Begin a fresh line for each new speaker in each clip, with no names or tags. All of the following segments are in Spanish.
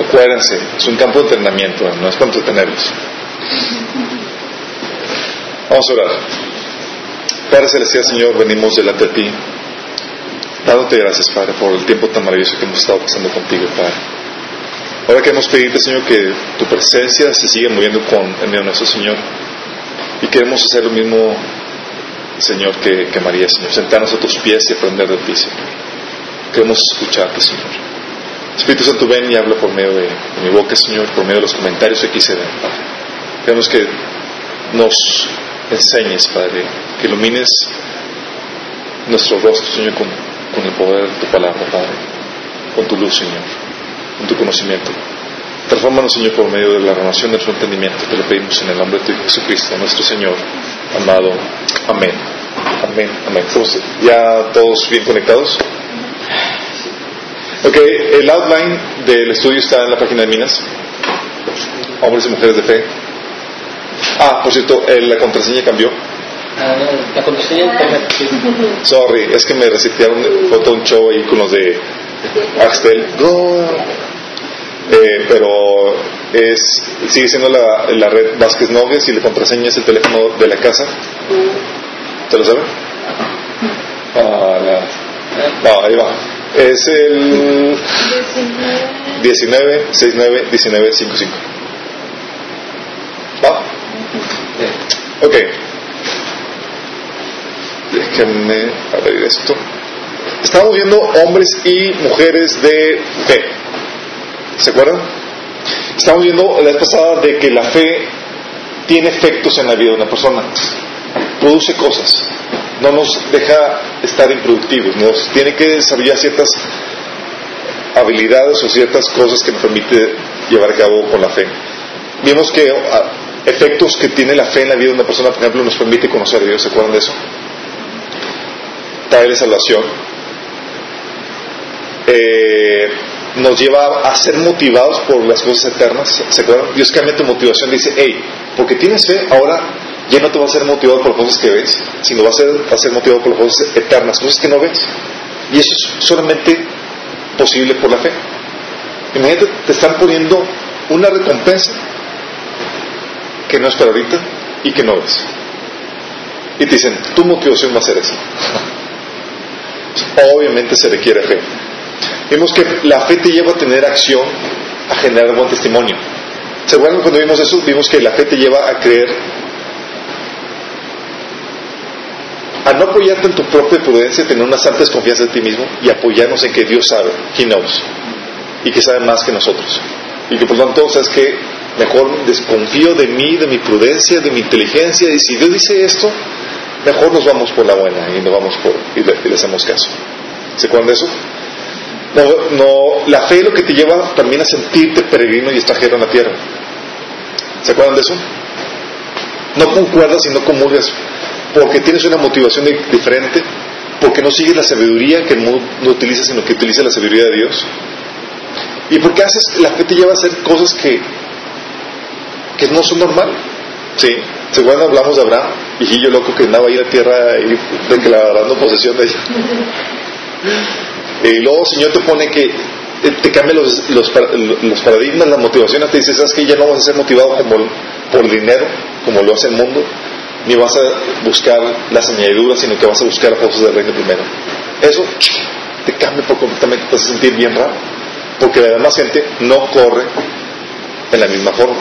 Acuérdense, es un campo de entrenamiento, no es para entretenerlos. Vamos a orar. Padre Celestial, Señor, venimos delante de ti, dándote gracias, Padre, por el tiempo tan maravilloso que hemos estado pasando contigo, Padre. Ahora queremos pedirte, Señor, que tu presencia se siga moviendo con, en medio nuestro Señor. Y queremos hacer lo mismo, Señor, que, que María, Señor. Sentarnos a tus pies y aprender de ti, Señor. Queremos escucharte, Señor. Espíritu Santo, ven y habla por medio de, de mi boca, Señor, por medio de los comentarios que aquí se Padre. Queremos que nos enseñes, Padre, que ilumines nuestro rostro, Señor, con, con el poder de tu palabra, Padre, con tu luz, Señor, con tu conocimiento. Transfórmanos, Señor, por medio de la renovación de nuestro entendimiento. Te lo pedimos en el nombre de tu Jesucristo, nuestro Señor, amado. Amén. Amén. Amén. ¿Estamos ya todos bien conectados? Ok, el outline del estudio está en la página de Minas. Hombres y mujeres de fe. Ah, por cierto, la contraseña cambió.
Ah, la contraseña.
Sorry, es que me resetearon, todo un show ahí con los de Axtel. No. Eh, pero es, sigue siendo la, la red Vázquez Nogues y la contraseña es el teléfono de la casa. ¿Te lo saben? Ah, no, ahí va. Es el 19 69 19 55. ¿Va? Ok. Déjenme abrir esto. Estamos viendo hombres y mujeres de fe. ¿Se acuerdan? Estamos viendo la vez pasada de que la fe tiene efectos en la vida de una persona. Produce cosas. No nos deja estar improductivos. Nos tiene que desarrollar ciertas habilidades o ciertas cosas que nos permite llevar a cabo con la fe. Vimos que ah, efectos que tiene la fe en la vida de una persona, por ejemplo, nos permite conocer a Dios. ¿Se acuerdan de eso? Trae salvación. Eh, nos lleva a ser motivados por las cosas eternas. ¿Se acuerdan? Dios cambia tu motivación. Dice, hey, porque tienes fe, ahora ya no te vas a ser motivado por cosas que ves, sino vas a ser, vas a ser motivado por cosas eternas, cosas que no ves. Y eso es solamente posible por la fe. Imagínate, te están poniendo una recompensa que no es para ahorita y que no ves. Y te dicen, tu motivación va a ser esa. Obviamente se requiere fe. Vimos que la fe te lleva a tener acción, a generar buen testimonio. ¿Se acuerdan cuando vimos eso? Vimos que la fe te lleva a creer, a no apoyarte en tu propia prudencia, tener una santa desconfianza de ti mismo y apoyarnos en que Dios sabe, He knows, y que sabe más que nosotros. Y que por lo tanto, sabes que mejor desconfío de mí, de mi prudencia, de mi inteligencia, y si Dios dice esto, mejor nos vamos por la buena y nos vamos por y le, y le hacemos caso. ¿Se acuerdan de eso? No, no, la fe es lo que te lleva también a sentirte peregrino y extranjero en la tierra. ¿Se acuerdan de eso? No concuerdas y no comulgas porque tienes una motivación di- diferente, porque no sigues la sabiduría que el mundo no utiliza, sino que utiliza la sabiduría de Dios. Y porque haces, la fe te lleva a hacer cosas que, que no son normales. ¿Sí? ¿Se acuerdan? Hablamos de Abraham, viejillo loco que andaba ahí en la tierra y declarando posesión de ella. Y luego el Señor te pone que eh, te cambia los, los paradigmas, las motivaciones, te dice, ¿sabes que Ya no vas a ser motivado como por dinero, como lo hace el mundo, ni vas a buscar las añadiduras, sino que vas a buscar cosas del reino primero. Eso te cambia por completamente, te vas sentir bien raro, porque la demás gente no corre en la misma forma.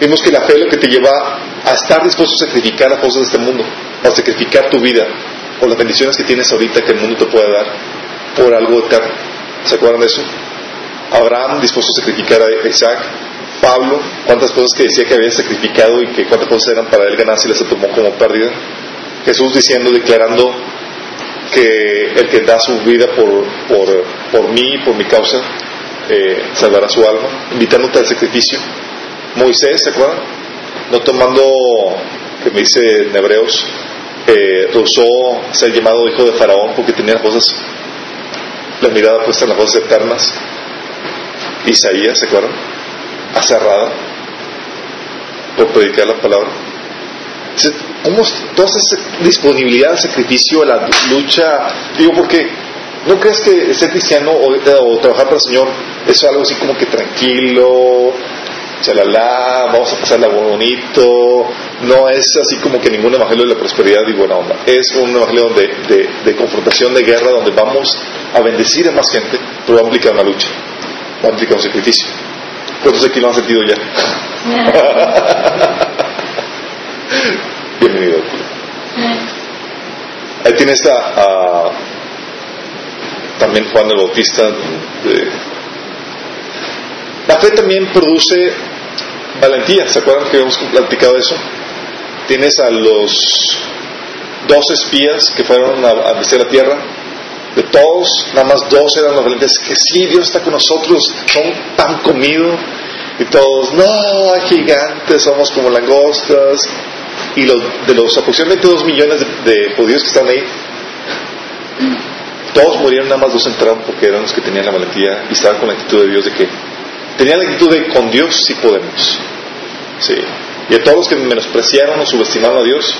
Vimos que la fe lo que te lleva a estar dispuesto a sacrificar las cosas de este mundo, a sacrificar tu vida o las bendiciones que tienes ahorita que el mundo te puede dar por algo eterno. ¿Se acuerdan de eso? Abraham dispuesto a sacrificar a Isaac, Pablo, cuántas cosas que decía que había sacrificado y que cuántas cosas eran para él ganar si las tomó como pérdida. Jesús diciendo, declarando que el que da su vida por, por, por mí, por mi causa, eh, salvará su alma, invitándote al sacrificio. Moisés, ¿se acuerdan? No tomando, que me dice en Hebreos, eh, rehusó ser llamado hijo de Faraón porque tenía las cosas, la mirada puesta en las cosas eternas. Isaías, ¿se acuerdan? Acerrada por predicar la palabra. ¿Cómo toda esa disponibilidad al sacrificio, a la lucha? Digo, porque ¿No crees que ser cristiano o, o trabajar para el Señor es algo así como que tranquilo, chalala, vamos a pasarla bonito. No es así como que ningún evangelio de la prosperidad y buena onda. Es un evangelio de, de, confrontación, de guerra, donde vamos a bendecir a más gente, pero va a implicar una lucha, va a implicar un sacrificio. ¿Cuántos aquí lo han sentido ya? Bienvenido. Ahí tienes a, también Juan el Bautista. la fe también produce valentía. ¿Se acuerdan que habíamos platicado de eso? Tienes a los dos espías que fueron a, a la tierra. De todos, nada más dos eran los valientes que sí, Dios está con nosotros, son pan comido. Y todos, no, gigantes, somos como langostas. Y los, de los aproximadamente dos millones de, judíos que están ahí, todos murieron, nada más dos entraron porque eran los que tenían la valentía y estaban con la actitud de Dios de que tenían la actitud de con Dios sí podemos. Sí. Y a todos los que menospreciaron o subestimaron a Dios,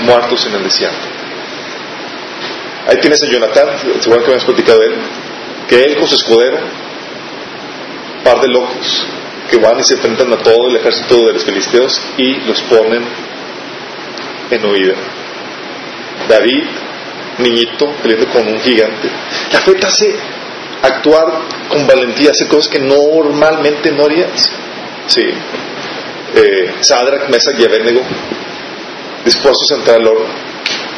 muertos en el desierto. Ahí tienes a Jonathan, seguro que me has platicado de él, que él con su escudero, par de locos, que van y se enfrentan a todo el ejército de los filisteos y los ponen en huida. David, niñito, peleando con un gigante. La fe te hace actuar con valentía, hacer cosas que normalmente no harías. Sí. Eh, Sadrak, Mesach y Abednego, dispuestos a entrar al horno.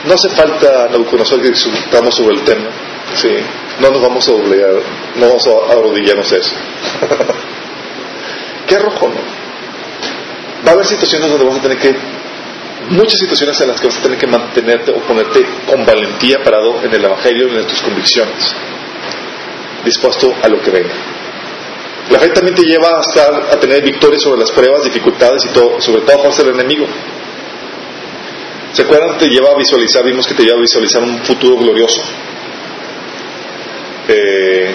No hace falta, Nabucodonosor, que discutamos sobre el tema. Sí. No nos vamos a obligar, no vamos a arrodillarnos a eso. Qué rojo, ¿no? Va a haber situaciones donde vamos a tener que, muchas situaciones en las que vas a tener que mantenerte o ponerte con valentía parado en el Evangelio en tus convicciones, dispuesto a lo que venga. La fe también te lleva a, estar, a tener victorias sobre las pruebas, dificultades y sobre todo fuerza del enemigo. ¿Se acuerdan? Te lleva a visualizar, vimos que te lleva a visualizar un futuro glorioso. Eh,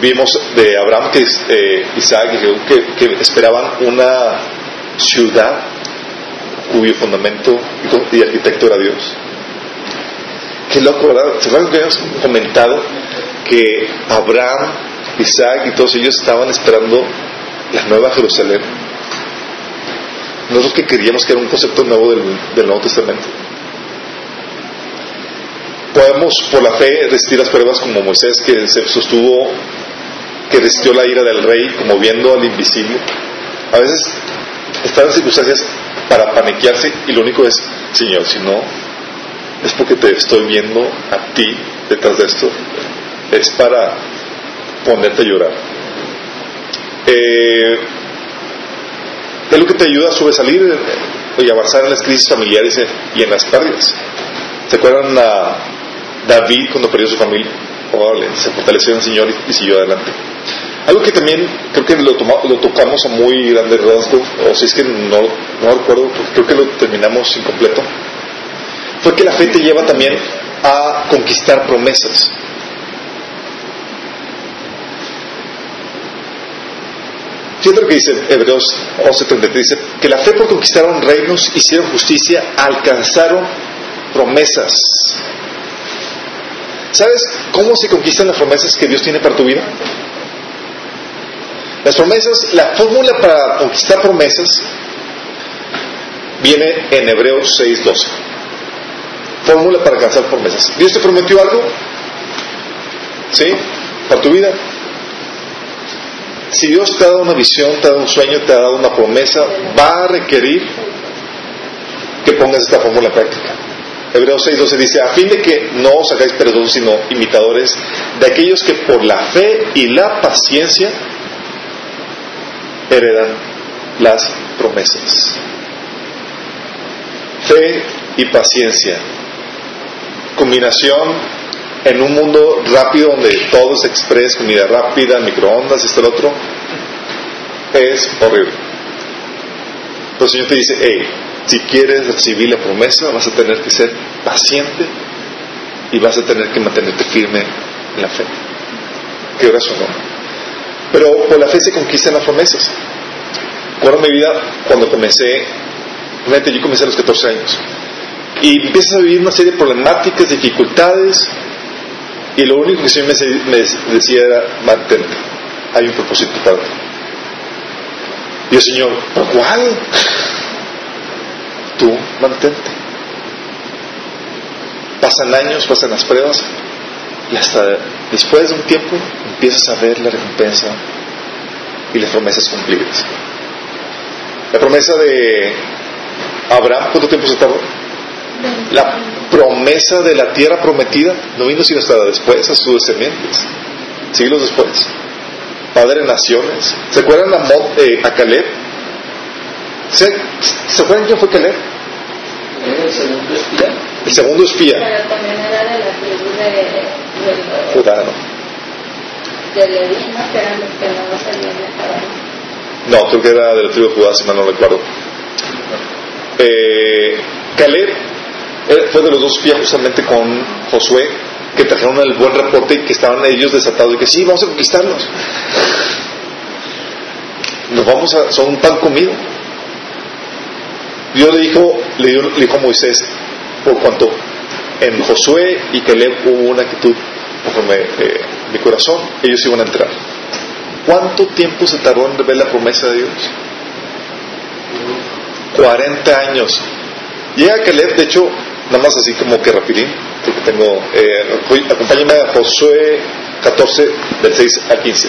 vimos de Abraham, que eh, Isaac y que, esperaban una ciudad cuyo fundamento y, arquitecto era Dios. Qué loco, ¿verdad? ¿Se acuerdan que habíamos comentado que Abraham, Isaac y todos ellos estaban esperando la nueva Jerusalén? Nosotros que queríamos que era un concepto nuevo del, Nuevo Testamento. Podemos por la fe resistir las pruebas como Moisés que se sostuvo que resistió la ira del rey como viendo al invisible. A veces están en circunstancias para paniquearse y lo único es, Señor, si no, es porque te estoy viendo a ti detrás de esto. Es para ponerte a llorar. Eh, es lo que te ayuda a sobresalir y avanzar en las crisis familiares y en las pérdidas. ¿Se acuerdan a David cuando perdió su familia? se fortaleció en el Señor y, siguió adelante. Algo que también creo que lo, lo tocamos a muy grande rasgo, o si es que no, no recuerdo, creo que lo terminamos incompleto, fue que la fe te lleva también a conquistar promesas. Fíjate que dice Hebreos 11:33, dice que la fe por conquistaron reinos, hicieron justicia, alcanzaron promesas. ¿Sabes cómo se conquistan las promesas que Dios tiene para tu vida? Las promesas, la fórmula para conquistar promesas viene en Hebreos 6:12. Fórmula para alcanzar promesas. ¿Dios te prometió algo? ¿Sí? Para tu vida. Si Dios te ha dado una visión, te ha dado un sueño, te ha dado una promesa, va a requerir que pongas esta fórmula en práctica. Hebreos 6:12 dice, a fin de que no os hagáis perdón, sino imitadores de aquellos que por la fe y la paciencia heredan las promesas. Fe y paciencia. Combinación en un mundo rápido donde todo es express, comida rápida, microondas, esto el otro, es horrible. Pero el Señor te dice, hey, si quieres recibir la promesa, vas a tener que ser paciente y vas a tener que mantenerte firme en la fe. ¿Qué razón no? Pero por la fe se conquistan las promesas. Recuerdo mi vida cuando comencé, realmente yo comencé a los 14 años, y empiezas a vivir una serie de problemáticas, dificultades, Y lo único que Señor me, decía era, mantente, hay un propósito para ti. Y el Señor, ¿cuál? Tú, mantente. Pasan años, pasan las pruebas, y hasta después de un tiempo empiezas a ver la recompensa y las promesas cumplidas. La promesa de Abraham, ¿cuánto tiempo se tardó? La promesa de la tierra prometida no vino sino hasta después a sus descendientes, siglos después. Padre de naciones. ¿Se acuerdan a, eh, a Caleb? ¿Se, ¿Se acuerdan quién fue Caleb?
El segundo espía.
El segundo espía.
Pero también era de la tribu de,
Judá, ¿no?
de Leví, ¿no? Que eran los que no salían de caballo.
No, creo que era de la tribu de Judá, si mal no recuerdo. Eh, Caleb eh, fue de los dos espías justamente con Josué, que trajeron el buen reporte y que estaban ellos desatados y que sí, vamos a conquistarlos. Nos vamos a, son un pan comido. Dios le dijo, le, dio- le dijo a Moisés, por cuanto en Josué y Caleb hubo una actitud conforme eh, mi corazón, ellos iban a entrar. ¿Cuánto tiempo se tardó en ver la promesa de Dios? 40 años. Llega Caleb, de hecho, nada más así como que rapidín, porque tengo, eh, acompáñame a Josué 14, del 6 al 15.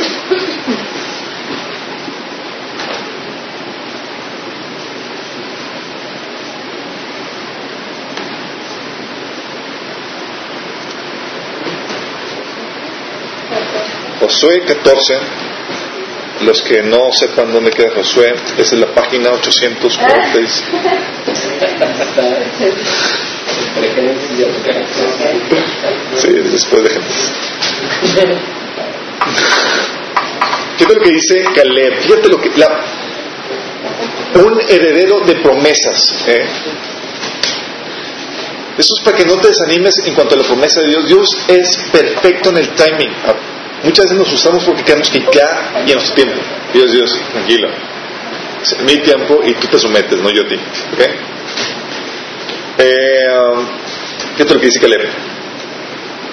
Josué 14, los que no sepan dónde queda Josué, es en la página 846. Sí, después de. Fíjate lo que dice Caleb, fíjate lo que... La, un heredero de promesas. ¿eh? Eso es para que no te desanimes en cuanto a la promesa de Dios. Dios es perfecto en el timing. Muchas veces nos usamos porque creemos que ya y en nuestro tiempo. Dios, Dios, tranquilo. Mi tiempo y tú te sometes, no yo a ti. ¿ok? Eh, um, fíjate lo que dice Caleb.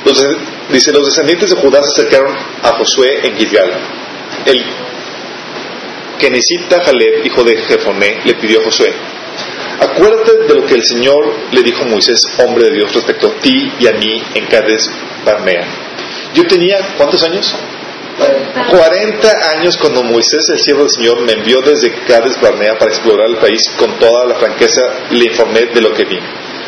Los dice, los descendientes de Judá se acercaron a Josué en Gilgal. El Kenesita Jaleb, hijo de Jefoné, le pidió a Josué, acuérdate de lo que el Señor le dijo a Moisés, hombre de Dios, respecto a ti y a mí en Cades Barnea. Yo tenía, ¿cuántos años? 40 años cuando Moisés, el siervo del Señor, me envió desde Cades Barnea para explorar el país con toda la franqueza, le informé de lo que vi.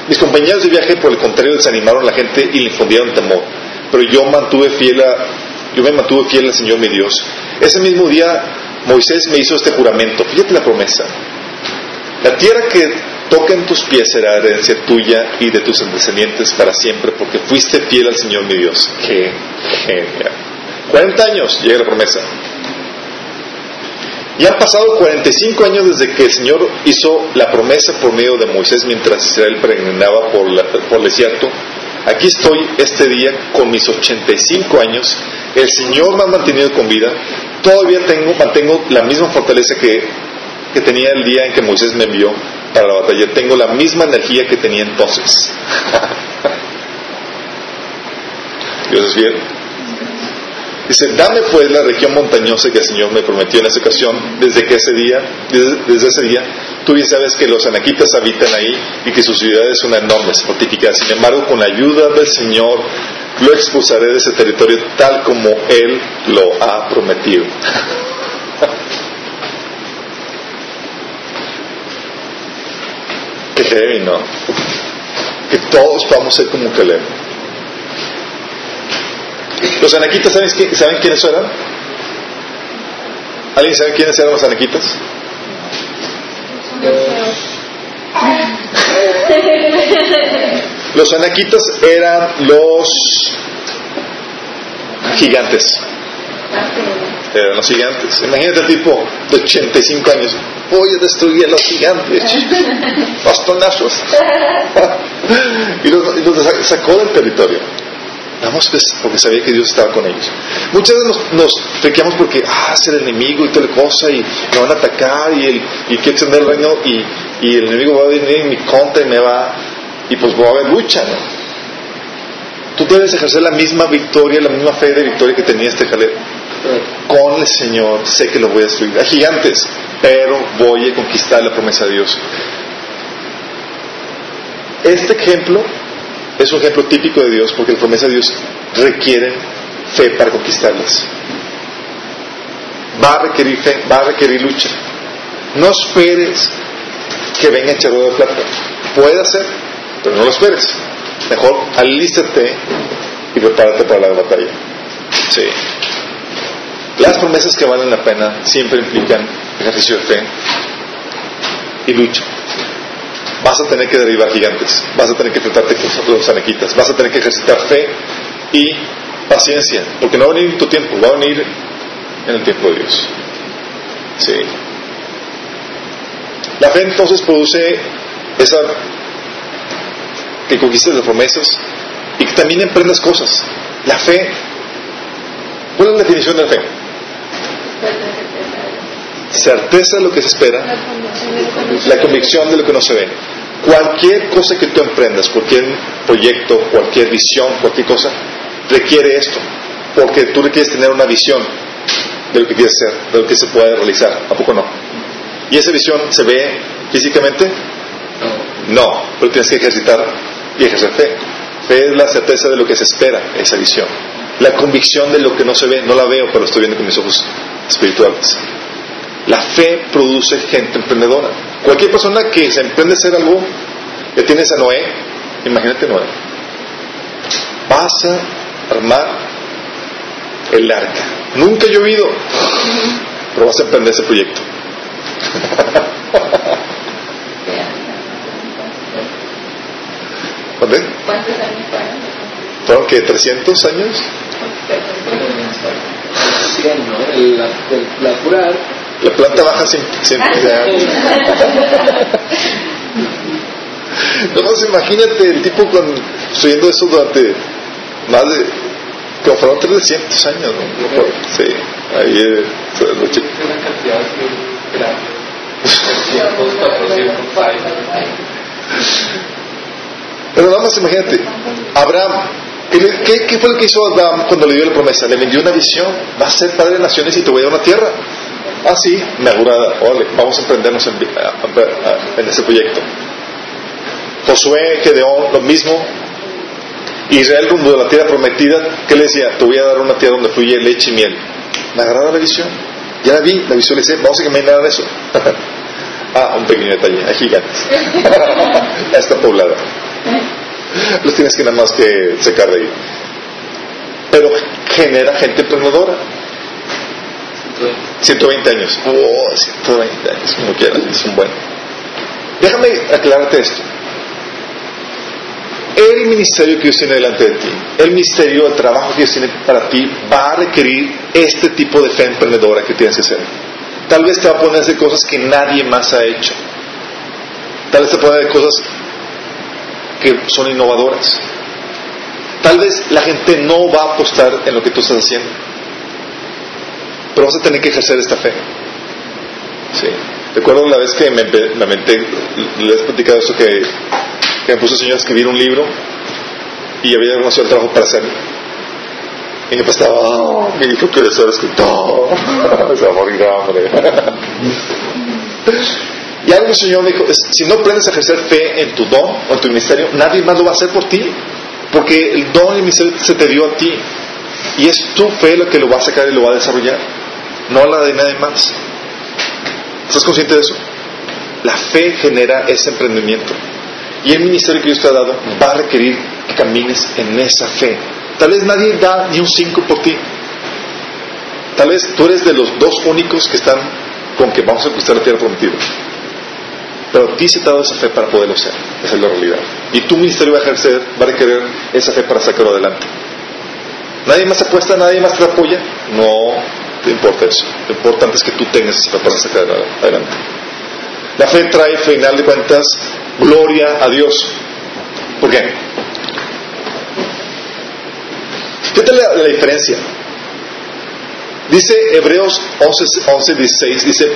Mis compañeros de viaje, por el contrario, desanimaron a la gente y le infundieron temor. Pero yo mantuve fiel a, yo me mantuve fiel al Señor mi Dios. Ese mismo día Moisés me hizo este juramento. Fíjate la promesa. La tierra que toca en tus pies será herencia tuya y de tus descendientes para siempre, porque fuiste fiel al Señor mi Dios. Qué genial. 40 años llega la promesa. Y han pasado 45 años desde que el Señor hizo la promesa por medio de Moisés mientras Israel peregrinaba por, por el desierto. Aquí estoy este día con mis 85 años. El Señor me ha mantenido con vida. Todavía tengo, mantengo la misma fortaleza que, que tenía el día en que Moisés me envió para la batalla. Tengo la misma energía que tenía entonces. Dios es fiel. Dice, dame pues la región montañosa que el Señor me prometió en esa ocasión, desde que ese día, desde, ese día, tú bien sabes que los anaquitas habitan ahí y que sus ciudades son enormes, fortificadas. Sin embargo, con la ayuda del Señor, lo expulsaré de ese territorio tal como Él lo ha prometido. Qué heavy, ¿no? Que todos vamos a ser como Caleb. Los anaquitas, ¿saben, ¿saben quiénes eran? ¿Alguien sabe quiénes eran los anaquitas? Los anaquitas eran los gigantes. Eran los gigantes. Imagínate el tipo de 85 años. Voy a destruir a los gigantes. Bastonazos. y y los sacó del territorio. Pues, porque sabía que Dios estaba con ellos. Muchas veces nos, nos friqueamos porque, ah, es el enemigo y tal cosa, y me van a atacar, y, el, y quiero extender el reino, y, y el enemigo va a venir en mi contra y me va, y pues va a haber lucha, ¿no? Tú debes ejercer la misma victoria, la misma fe de victoria que tenía este Caleb. Con el Señor sé que lo voy a destruir. A gigantes, pero voy a conquistar la promesa de Dios. Este ejemplo es un ejemplo típico de Dios porque la promesa de Dios requiere fe para conquistarlas. Va a requerir fe, va a requerir lucha. No esperes que venga el de plata. Puede ser, pero no lo esperes. Mejor alístate y prepárate para la batalla. Sí. Las promesas que valen la pena siempre implican ejercicio de fe y lucha. Vas a tener que derribar gigantes, vas a tener que tratarte con los anequitas, vas a tener que ejercitar fe y paciencia, porque no va a venir en tu tiempo, va a venir en el tiempo de Dios. Sí. La fe entonces produce esa que conquistes las promesas y que también emprendas cosas. La fe, ¿cuál es la definición de la fe? Certeza de lo que se espera, la convicción de lo que no se ve. Cualquier cosa que tú emprendas, cualquier proyecto, cualquier visión, cualquier cosa, requiere esto, porque tú requieres tener una visión de lo que quieres hacer, de lo que se puede realizar, ¿a poco no? ¿Y esa visión se ve físicamente? No, pero tienes que ejercitar y ejercer fe. Fe es la certeza de lo que se espera, esa visión. La convicción de lo que no se ve, no la veo, pero estoy viendo con mis ojos espirituales. La fe produce gente emprendedora. Cualquier persona que se emprende a hacer algo, le tienes a Noé, imagínate Noé. Vas a armar el arca. Nunca ha llovido, pero vas a emprender ese proyecto. ¿Cuántos años fueron? ¿Fueron qué? ¿300 años?
La, la, pura...
La planta baja sin... sin no más imagínate el tipo con, subiendo eso durante más de... como fueron 300 años, ¿no? Sí, ahí eh, Una cantidad pero nada más imagínate, Abraham, ¿qué, fue lo que hizo Abraham cuando le dio la promesa? Le vendió una visión, va a ser padre de naciones y te voy a dar una tierra. Ah, sí, me vamos a emprendernos en, en ese proyecto. Josué, Gedeón, lo mismo. Israel rumbo de la tierra prometida, ¿qué le decía? Te voy a dar una tierra donde fluye leche y miel. Me agrada la visión. Ya la vi, la visualicé, vamos a caminar eso. ah, un pequeño detalle, hay gigantes. Está poblada. Los tienes que nada más que secar de ahí. Pero genera gente emprendedora. 120 años. Oh, 120 años, como quieras, es un buen. Déjame aclararte esto. El ministerio que Dios tiene delante de ti, el ministerio, el trabajo que Dios tiene para ti, va a requerir este tipo de fe emprendedora que tienes que hacer. Tal vez te va a poner a hacer cosas que nadie más ha hecho. Tal vez te va a poner cosas que son innovadoras. Tal vez la gente no va a apostar en lo que tú estás haciendo, pero vas a tener que ejercer esta fe. Sí. Recuerdo la vez que me, me menté, les he platicado esto que, me puso el Señor a escribir un libro y había demasiado trabajo para hacerlo. Y me estaba, oh, mi hijo quiere ser escritor. Se va a morir hambre. Y algo el Señor me dijo, si no aprendes a ejercer fe en tu don o en tu ministerio, nadie más lo va a hacer por ti. Porque el don y el ministerio se te dio a ti. Y es tu fe lo que lo va a sacar y lo va a desarrollar. No la de nadie más. ¿Estás consciente de eso? La fe genera ese emprendimiento. Y el ministerio que Dios te ha dado va a requerir que camines en esa fe. Tal vez nadie da ni un cinco por ti. Tal vez tú eres de los dos únicos que están con que vamos a conquistar la tierra prometida. Pero a ti se te ha dado esa fe para poderlo hacer. Esa es la realidad. Y tu ministerio va a ejercer, va a requerir esa fe para sacarlo adelante. ¿Nadie más apuesta? ¿Nadie más te apoya? No te importa eso. Lo importante es que tú tengas fe para sacarlo adelante. La fe trae, al final de cuentas, gloria a Dios. ¿Por qué? ¿Qué tal la, la diferencia? Dice Hebreos 11, 11, 16, dice,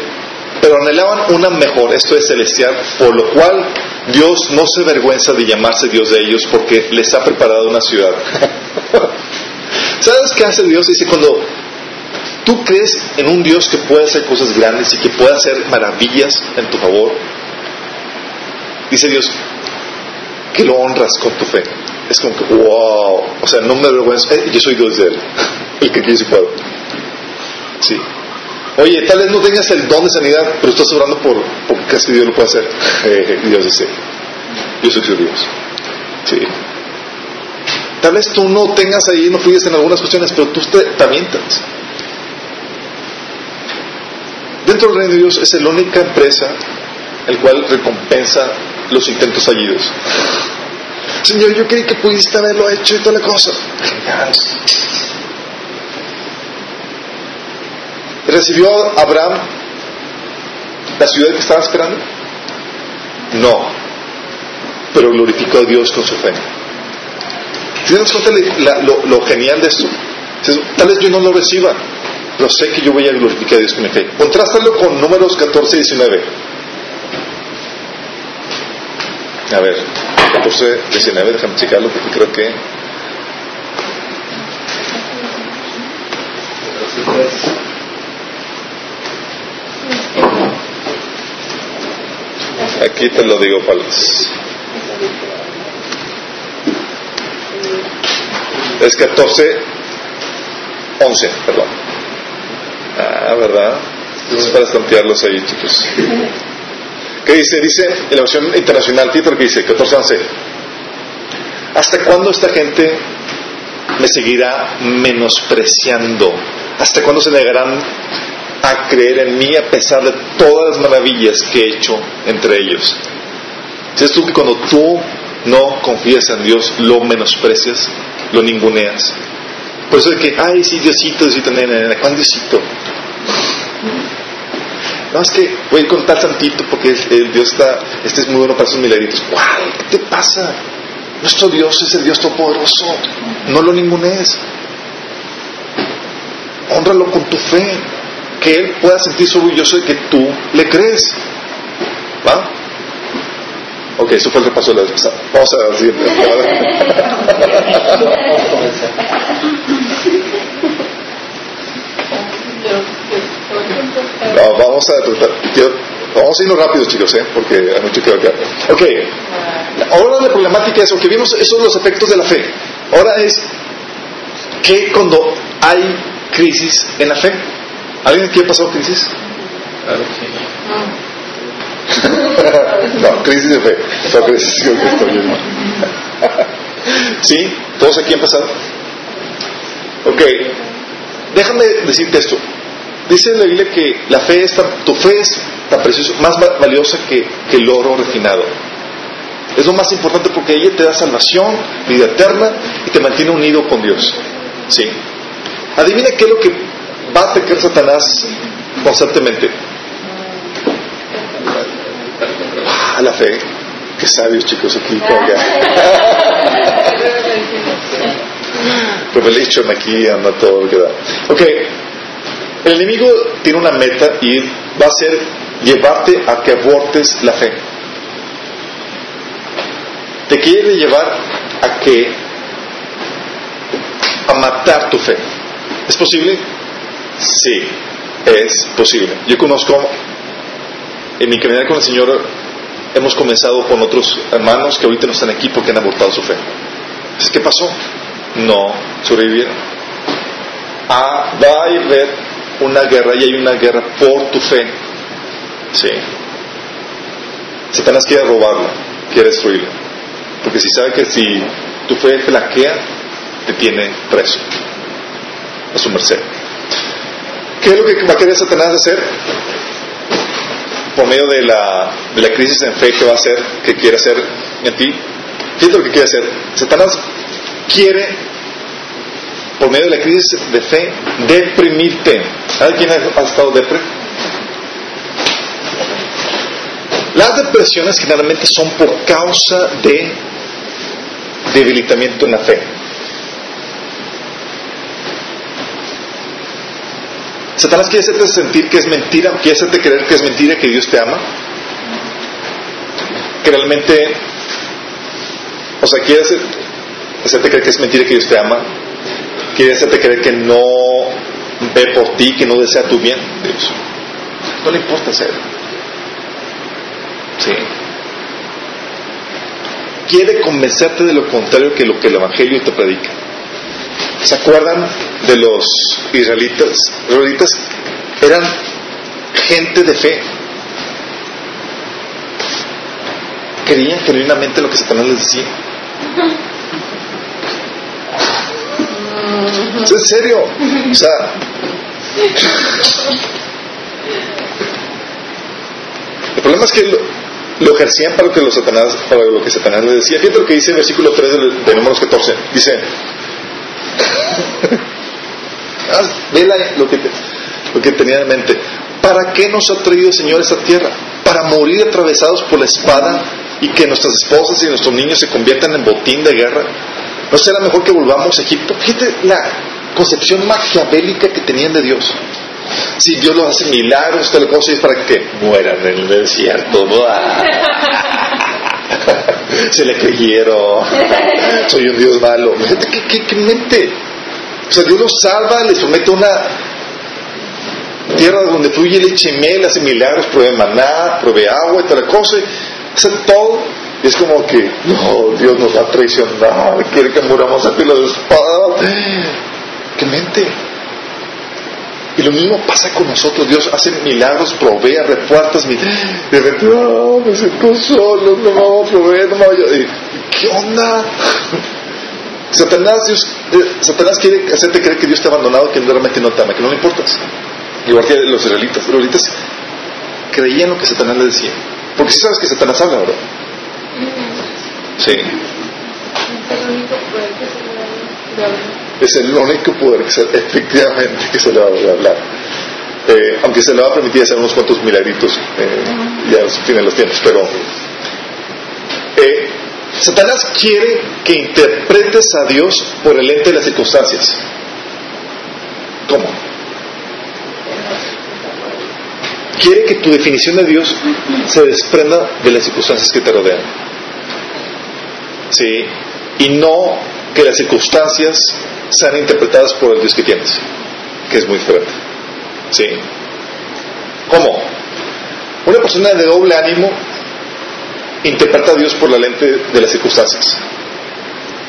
pero anhelaban una mejor, esto es celestial, por lo cual Dios no se avergüenza de llamarse Dios de ellos porque les ha preparado una ciudad. ¿Sabes qué hace Dios? Dice, cuando tú crees en un Dios que puede hacer cosas grandes y que puede hacer maravillas en tu favor, dice Dios, que lo honras con tu fe. Es como que, wow, o sea, no me avergüenza, eh, yo soy Dios de él, el que quiere si puedo. Sí. Oye, tal vez no tengas el don de sanidad, pero estás orando por, porque crees Dios lo puede hacer. Dios dice, yo soy su Dios. Sí. Tal vez tú no tengas ahí, no fluyes en algunas cuestiones, pero tú te, te. Dentro del reino de Dios es la única empresa el cual recompensa los intentos fallidos. Señor, yo creí que pudiste haberlo hecho y toda la cosa. ¿Recibió Abraham la ciudad que estaba esperando? No. Pero glorificó a Dios con su fe. ¿Te cuenta lo, lo, genial de esto? Tal vez yo no lo reciba, pero sé que yo voy a glorificar a Dios con mi fe. Contrástalo con números 14 y 19. A ver, 14, 19, déjame checarlo porque creo que. Aquí te lo digo, Pales. Es 14, 11, perdón. Ah, ¿verdad? Es para estantearlos ahí, chicos. ¿Qué dice? Dice en la versión internacional, título que dice 14, 11. ¿Hasta cuándo esta gente me seguirá menospreciando? ¿Hasta cuándo se negarán a creer en mí a pesar de todas las maravillas que he hecho entre ellos. ¿Sabes tú que cuando tú no confías en Dios, lo menosprecias, lo ninguneas? Por eso es que, ay, sí, Diosito, Diosito, nena, nena, ¿cuándo Diosito? No, es que voy a ir con tal santito porque el Dios está, este es muy bueno para sus milagritos. ¿Cuál? ¿Qué te pasa? Nuestro Dios es el Dios todopoderoso. No lo ningunees. Honralo con tu fe que Él pueda sentirse orgulloso de que tú le crees. ¿Va? Ok, eso fue el repaso de la vez pasada. Vamos a la siguiente. No, vamos a tratar. vamos a irnos rápido, chicos, ¿eh? porque hay mucho que ver. Ok, ahora la problemática es, que vimos, esos los efectos de la fe. Ahora es que cuando hay crisis en la fe, ¿Alguien aquí ha pasado crisis? no, crisis de fe. No, crisis de fe. ¿Sí? ¿Todos aquí han pasado? Ok. Déjame decirte esto. Dice la Biblia que la fe es tu fe es tan preciosa, más valiosa que, que el oro refinado. Es lo más importante porque ella te da salvación, vida eterna y te mantiene unido con Dios. ¿Sí? Adivina qué es lo que va a atacar Satanás constantemente. Ah, la fe. Qué sabios chicos aquí. Revelation aquí anda todo lo que da. Ok. El enemigo tiene una meta y va a ser llevarte a que abortes la fe. Te quiere llevar a que a matar tu fe. ¿Es posible? Sí, es posible. Yo conozco, en mi caminar con el Señor, hemos comenzado con otros hermanos que ahorita no están aquí porque han abortado su fe. ¿qué pasó? No sobrevivieron. Ah, va una guerra y hay una guerra por tu fe. Sí. Satanás quiere robarla, quiere destruirla. Porque si sabe que si tu fe flaquea, te tiene preso a su merced. ¿Qué es lo que va a querer Satanás hacer? Por medio de la, de la crisis en fe que va a hacer, que quiere hacer en ti. Fíjate lo que quiere hacer. Satanás quiere, por medio de la crisis de fe, deprimirte. ¿Sabe quién ha, estado depre? Las depresiones generalmente son por causa de debilitamiento en la fe. Satanás quiere hacerte sentir que es mentira, quiere hacerte creer que es mentira que Dios te ama. Que realmente, o sea, quiere hacerte creer que es mentira que Dios te ama. Quiere hacerte creer que no ve por ti, que no desea tu bien, Dios. No le importa hacer. Sí. Quiere convencerte de lo contrario que lo que el Evangelio te predica. ¿Se acuerdan de los israelitas? Los israelitas eran gente de fe. Creían genuinamente lo que Satanás les decía. ¿En serio? O sea, el problema es que lo, ejercían para lo que, los Satanás, para lo que Satanás les decía. Fíjate lo que dice el versículo 3 de, números 14. Dice, Ah, ve lo, que lo que tenía en mente. ¿Para qué nos ha traído el Señor esta tierra? Para morir atravesados por la espada y que nuestras esposas y nuestros niños se conviertan en botín de guerra. ¿No será mejor que volvamos a Egipto? Fíjate la concepción maquiavélica que tenían de Dios. Si Dios los hace milagros, tal cosa, es para que mueran en el desierto. Se le creyeron. Soy un Dios malo. Fíjate qué, qué mente. O sea, Dios los salva, les promete una tierra donde fluye leche y miel, hace milagros, provee maná, provee agua y tal cosa. Hace todo. Es como que, no, Dios nos va a traicionar, quiere que muramos a filo de espada. ¡Qué mente! Y lo mismo pasa con nosotros. Dios hace milagros, provee, abre puertas. Y de repente, oh, me siento solo, no me va a proveer, no me va a... ¿Qué onda? Satanás, eh, Satanás quiere hacerte creer que Dios te ha abandonado, que realmente no te ama, que no le importas. Igual que los israelitas. Los israelitas creían lo que Satanás le decía. Porque si sabes que Satanás habla, ¿verdad? Sí. Es el único poder que se, efectivamente que se le va a hablar. Eh, aunque se le va a permitir hacer unos cuantos milagritos eh, ya tienen los tiempos, pero eh, Satanás quiere que interpretes a Dios por el lente de las circunstancias. ¿Cómo? Quiere que tu definición de Dios se desprenda de las circunstancias que te rodean. Sí. Y no que las circunstancias sean interpretadas por el Dios que tienes, que es muy diferente. Sí. ¿Cómo? Una persona de doble ánimo interpreta a Dios por la lente de las circunstancias.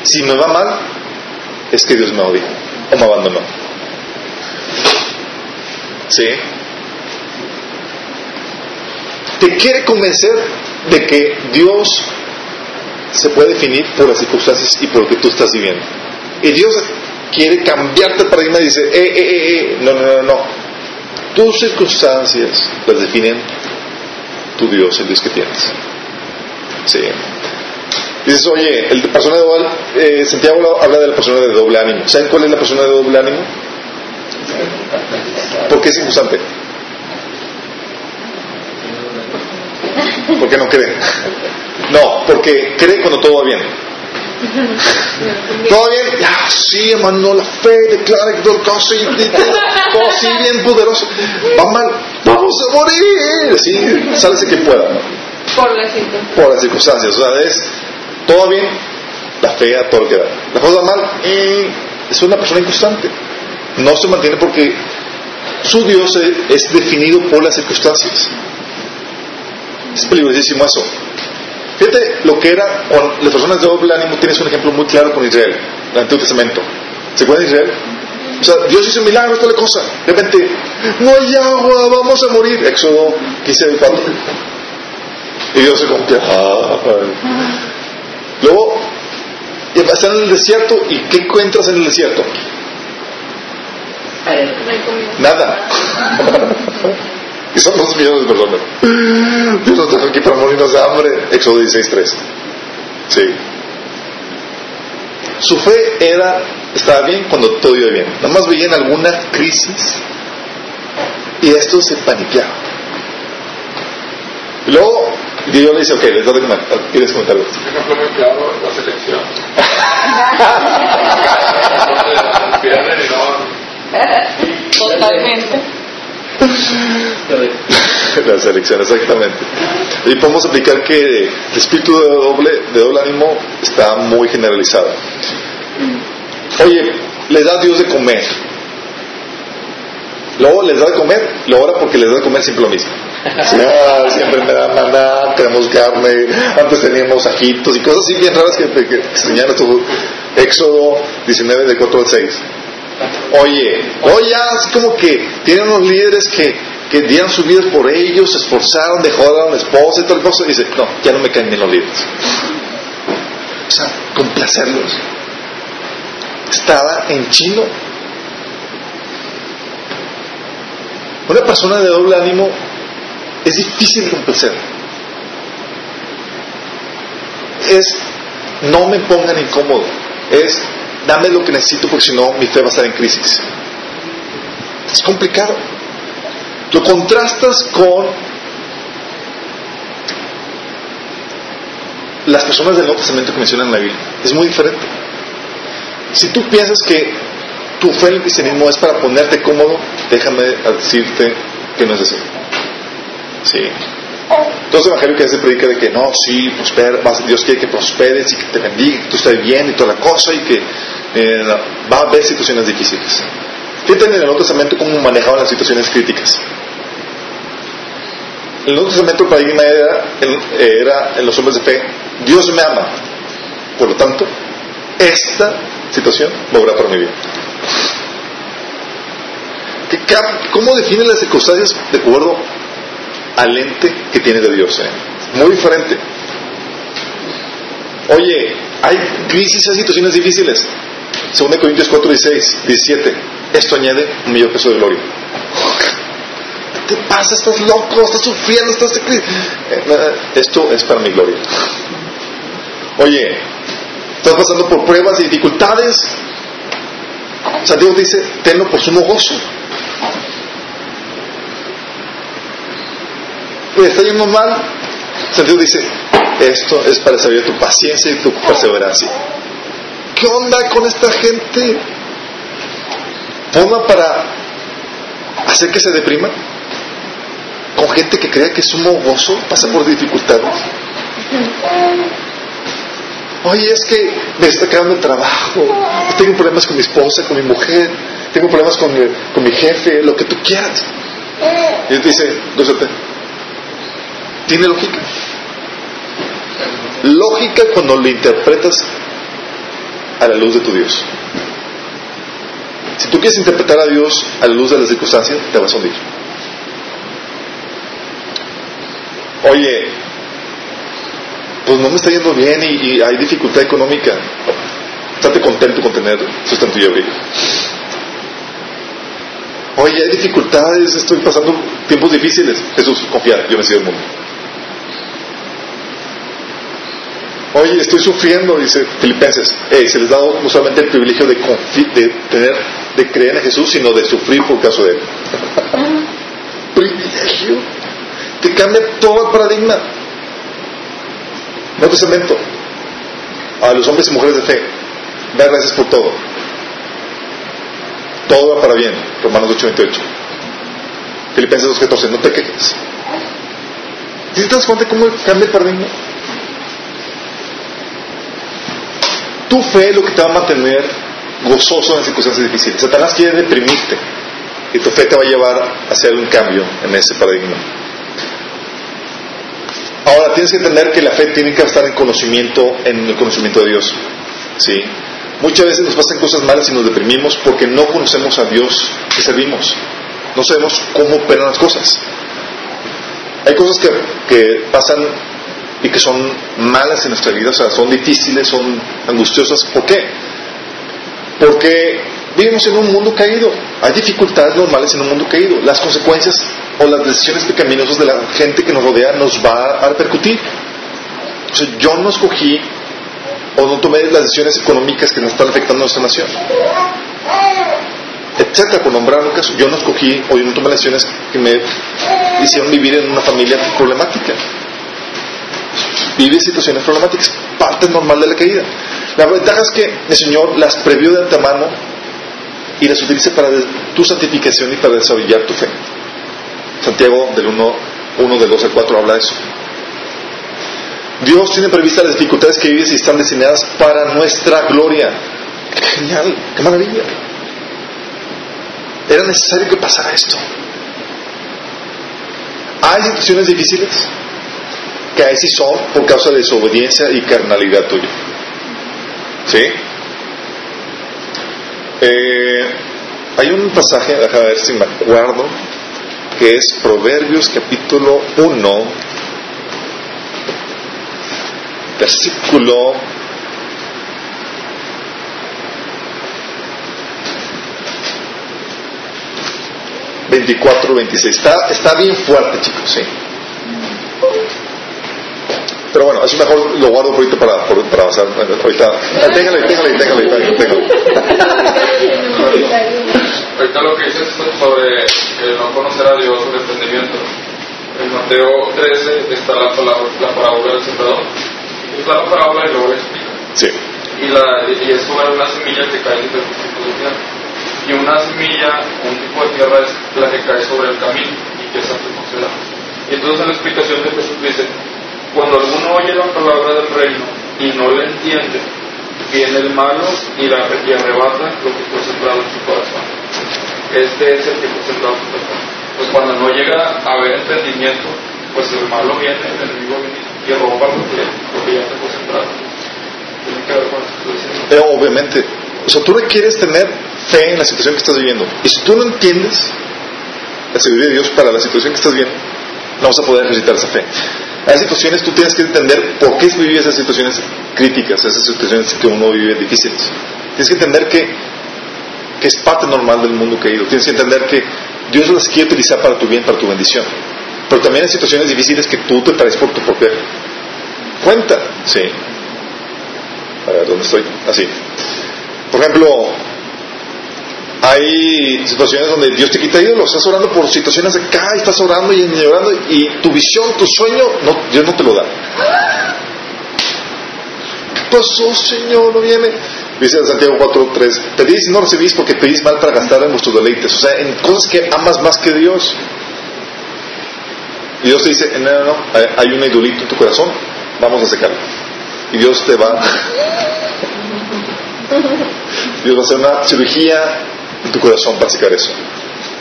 Si me va mal, es que Dios me odia o me abandonó. ¿Sí? Te quiere convencer de que Dios se puede definir por las circunstancias y por lo que tú estás viviendo. Y Dios quiere cambiarte el paradigma y dice, eh, eh, eh, eh, no, no, no, no. Tus circunstancias las definen tu Dios, el Dios que tienes. Sí. Dices, oye, el persona de doble, eh, Santiago habla de la persona de doble ánimo. ¿Saben cuál es la persona de doble ánimo? ¿Por qué es inconstante? ¿Por qué no cree? No, porque cree cuando todo va bien. ¿Todo bien? Sí, hermano, la fe declara que todo caso y, todo, así bien poderoso. Va mal, vamos a morir. Sí, sálese que pueda.
Por las circunstancias.
Por las circunstancias. O sea, es todo bien, la fe a todo lo que da. La cosa mal, y es una persona inconstante. No se mantiene porque su Dios es definido por las circunstancias. Es peligrosísimo eso. Fíjate lo que era con las personas de doble ánimo. Tienes un ejemplo muy claro con Israel, el Antiguo Testamento. ¿Se acuerdan de Israel? O sea, Dios hizo un milagro, la cosa. De repente, no hay agua, vamos a morir. Éxodo 15, 4. Y Dios se confía. Luego, están en el desierto. ¿Y qué encuentras en el desierto? Nada. y son dos millones de personas. Dios nos trajo aquí para morirnos de hambre. Éxodo 16.3. Sí. Su fe era, estaba bien cuando todo iba bien. Nada más veían alguna crisis y esto se paniqueaba. Y luego Dios le dice, ok, les doy. ¿Quieres comentar algo?
Muy claro, la selección. Y no...
Totalmente.
la selección, exactamente. Y podemos aplicar que el espíritu de doble, de doble ánimo está muy generalizado. Oye, le da Dios de comer. Luego les da de comer, lo ora porque les da de comer siempre lo mismo. Ah, siempre me da maná, tenemos carne, antes teníamos ajitos y cosas así bien raras que, que extrañaron tu Éxodo 19 de 4 al 6. Oye, oye, así como que tienen unos líderes que, que dieron sus vidas por ellos, se esforzaron, dejaron la esposa y tal cosa, y dice, no, ya no me caen bien los líderes. O sea, complacerlos. Estaba en chino. Una persona de doble ánimo es difícil complacer. Es no me pongan incómodo. Es dame lo que necesito porque si no mi fe va a estar en crisis. Es complicado. Lo contrastas con las personas del Nuevo Testamento que mencionan en la Biblia. Es muy diferente. Si tú piensas que tu fe en el cristianismo es para ponerte cómodo, déjame decirte que no es así. Sí. Entonces el evangelio que se predica de que no, sí, prospera, Dios quiere que prosperes y que te bendiga, que tú estés bien y toda la cosa y que eh, va a haber situaciones difíciles. Fíjate en el Nuevo Testamento cómo manejaban las situaciones críticas. En el Nuevo Testamento el paradigma era, era en los hombres de fe, Dios me ama, por lo tanto, esta situación va para mi vida. ¿Cómo definen las circunstancias de acuerdo al ente que tiene de Dios? Eh? Muy diferente. Oye, hay crisis, hay situaciones difíciles. 2 Corintios 4, 16, 17. Esto añade un mayor peso de gloria. ¿Qué te pasa? Estás loco, estás sufriendo, estás... Eh, esto es para mi gloria. Oye, estás pasando por pruebas y dificultades. Santiago dice, tenlo por sumo gozo. Y está yendo mal. Santiago dice, esto es para saber tu paciencia y tu perseverancia. ¿Qué onda con esta gente? ¿Forma para hacer que se deprima? Con gente que crea que es sumo gozo, pasa por dificultades. Oye, es que me está quedando el trabajo, tengo problemas con mi esposa, con mi mujer, tengo problemas con mi, con mi jefe, lo que tú quieras. Y él dice, gózate. ¿Tiene lógica? Lógica cuando lo interpretas a la luz de tu Dios. Si tú quieres interpretar a Dios a la luz de las circunstancias, te vas a hundir. Oye, pues no me está yendo bien y, hay dificultad económica. Estate contento con tener sustento. Oye, hay dificultades, estoy pasando tiempos difíciles. Jesús, confía, yo me sido el mundo. Oye, estoy sufriendo, dice Filipenses. se les dado no solamente el privilegio de, tener, de creer en Jesús, sino de sufrir por caso de Él. privilegio. Te cambia todo el paradigma. Nuevo Testamento. A los hombres y mujeres de fe. Da gracias por todo. Todo va para bien. Romanos 8:28. Filipenses 2:14. No te quejes. ¿Y te das cuenta cómo cambia el paradigma? Tu fe es lo que te va a mantener gozoso en circunstancias difíciles. Satanás quiere deprimirte y tu fe te va a llevar a hacer un cambio en ese paradigma. Ahora tienes que entender que la fe tiene que estar en conocimiento, en el conocimiento de Dios. ¿Sí? Muchas veces nos pasan cosas malas y nos deprimimos porque no conocemos a Dios que servimos. No sabemos cómo operan las cosas. Hay cosas que, que pasan y que son malas en nuestra vida, o sea, son difíciles, son angustiosas. ¿Por qué? Porque vivimos en un mundo caído. Hay dificultades normales en un mundo caído. Las consecuencias o las decisiones pecaminosas de la gente que nos rodea nos va a repercutir. O yo no escogí o no tomé las decisiones económicas que nos están afectando a nuestra nación. Etcétera, por nombrar un caso. Yo no escogí o yo no tomé las decisiones que me hicieron vivir en una familia problemática vive situaciones problemáticas, parte normal de la caída. La ventaja es que el Señor las previó de antemano y las utilice para tu santificación y para desarrollar tu fe. Santiago del 1, 1 del 2 al 4 habla de eso. Dios tiene previstas las dificultades que vives y están diseñadas para nuestra gloria. ¡Qué genial! ¡Qué maravilla! Era necesario que pasara esto. Hay situaciones difíciles que ahí sí son por causa de desobediencia y carnalidad tuya. ¿Sí? Eh, hay un pasaje, déjame ver si me acuerdo, que es Proverbios capítulo 1, versículo veinticuatro, veintiséis. Está, está bien fuerte, chicos, sí. Pero bueno, es mejor lo guardo por ahorita para, para avanzar. Ahorita, téngale, téngale, téngale, téngale.
Ahorita lo que dices sobre el no conocer a Dios, sobre entendimiento. En Mateo 13 está la, palabra, la parábola del sembrador. Está la parábola y luego la explica.
Sí.
Y, la, y es sobre una semilla que cae en diferentes tipos de tierra. Y una semilla, un tipo de tierra es la que cae sobre el camino y que es antes Y entonces en la explicación de Jesús dice, cuando alguno oye la palabra del reino y no la entiende, viene el malo y, la, y arrebata lo que fue sembrado en su corazón. Este es el que fue sembrado en su corazón. Pues cuando no llega a haber entendimiento, pues el malo viene, el enemigo viene y roba lo que, lo que ya te fue sembrado. Tiene que ver con
eh, Obviamente. O sea, tú requieres tener fe en la situación que estás viviendo. Y si tú no entiendes la seguridad de Dios para la situación que estás viviendo, no vas a poder ejercitar esa fe. Hay situaciones, tú tienes que entender por qué vives esas situaciones críticas, esas situaciones que uno vive difíciles. Tienes que entender que, que es parte normal del mundo caído. Tienes que entender que Dios las quiere utilizar para tu bien, para tu bendición. Pero también hay situaciones difíciles que tú te traes por tu propia cuenta. Sí. A ver, ¿dónde estoy? Así. Por ejemplo, hay situaciones donde Dios te quita ídolos, estás orando por situaciones de acá, estás orando y orando y tu visión, tu sueño, Dios no te lo da. ¿Qué pasó, Señor? No viene. Dice en Santiago 4.3, pedís y no recibís porque pedís mal para gastar en vuestros deleites. O sea, en cosas que amas más que Dios. Y Dios te dice, no, no, no, hay un idolito en tu corazón, vamos a secarlo. Y Dios te va... Dios va a hacer una cirugía en tu corazón para sacar eso.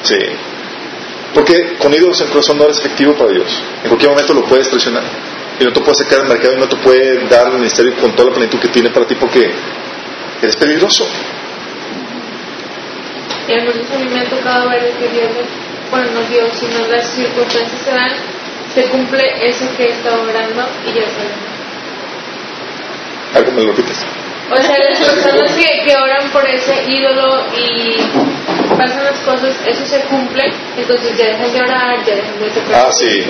Sí. Porque con ídolos en el corazón no eres efectivo para Dios. En cualquier momento lo puedes traicionar. Y no te puede sacar del mercado y no te puede dar el ministerio con toda la plenitud que tiene para ti porque eres peligroso.
Y a mí me ha tocado ver que Dios, bueno, no Dios, sino las circunstancias se dan, se cumple eso que está orando y ya se
¿Algo me lo repites?
O sea, las personas que, que oran por ese ídolo y pasan las cosas, eso se cumple, entonces ya dejan de orar, ya dejan de tocar.
Ah, sí.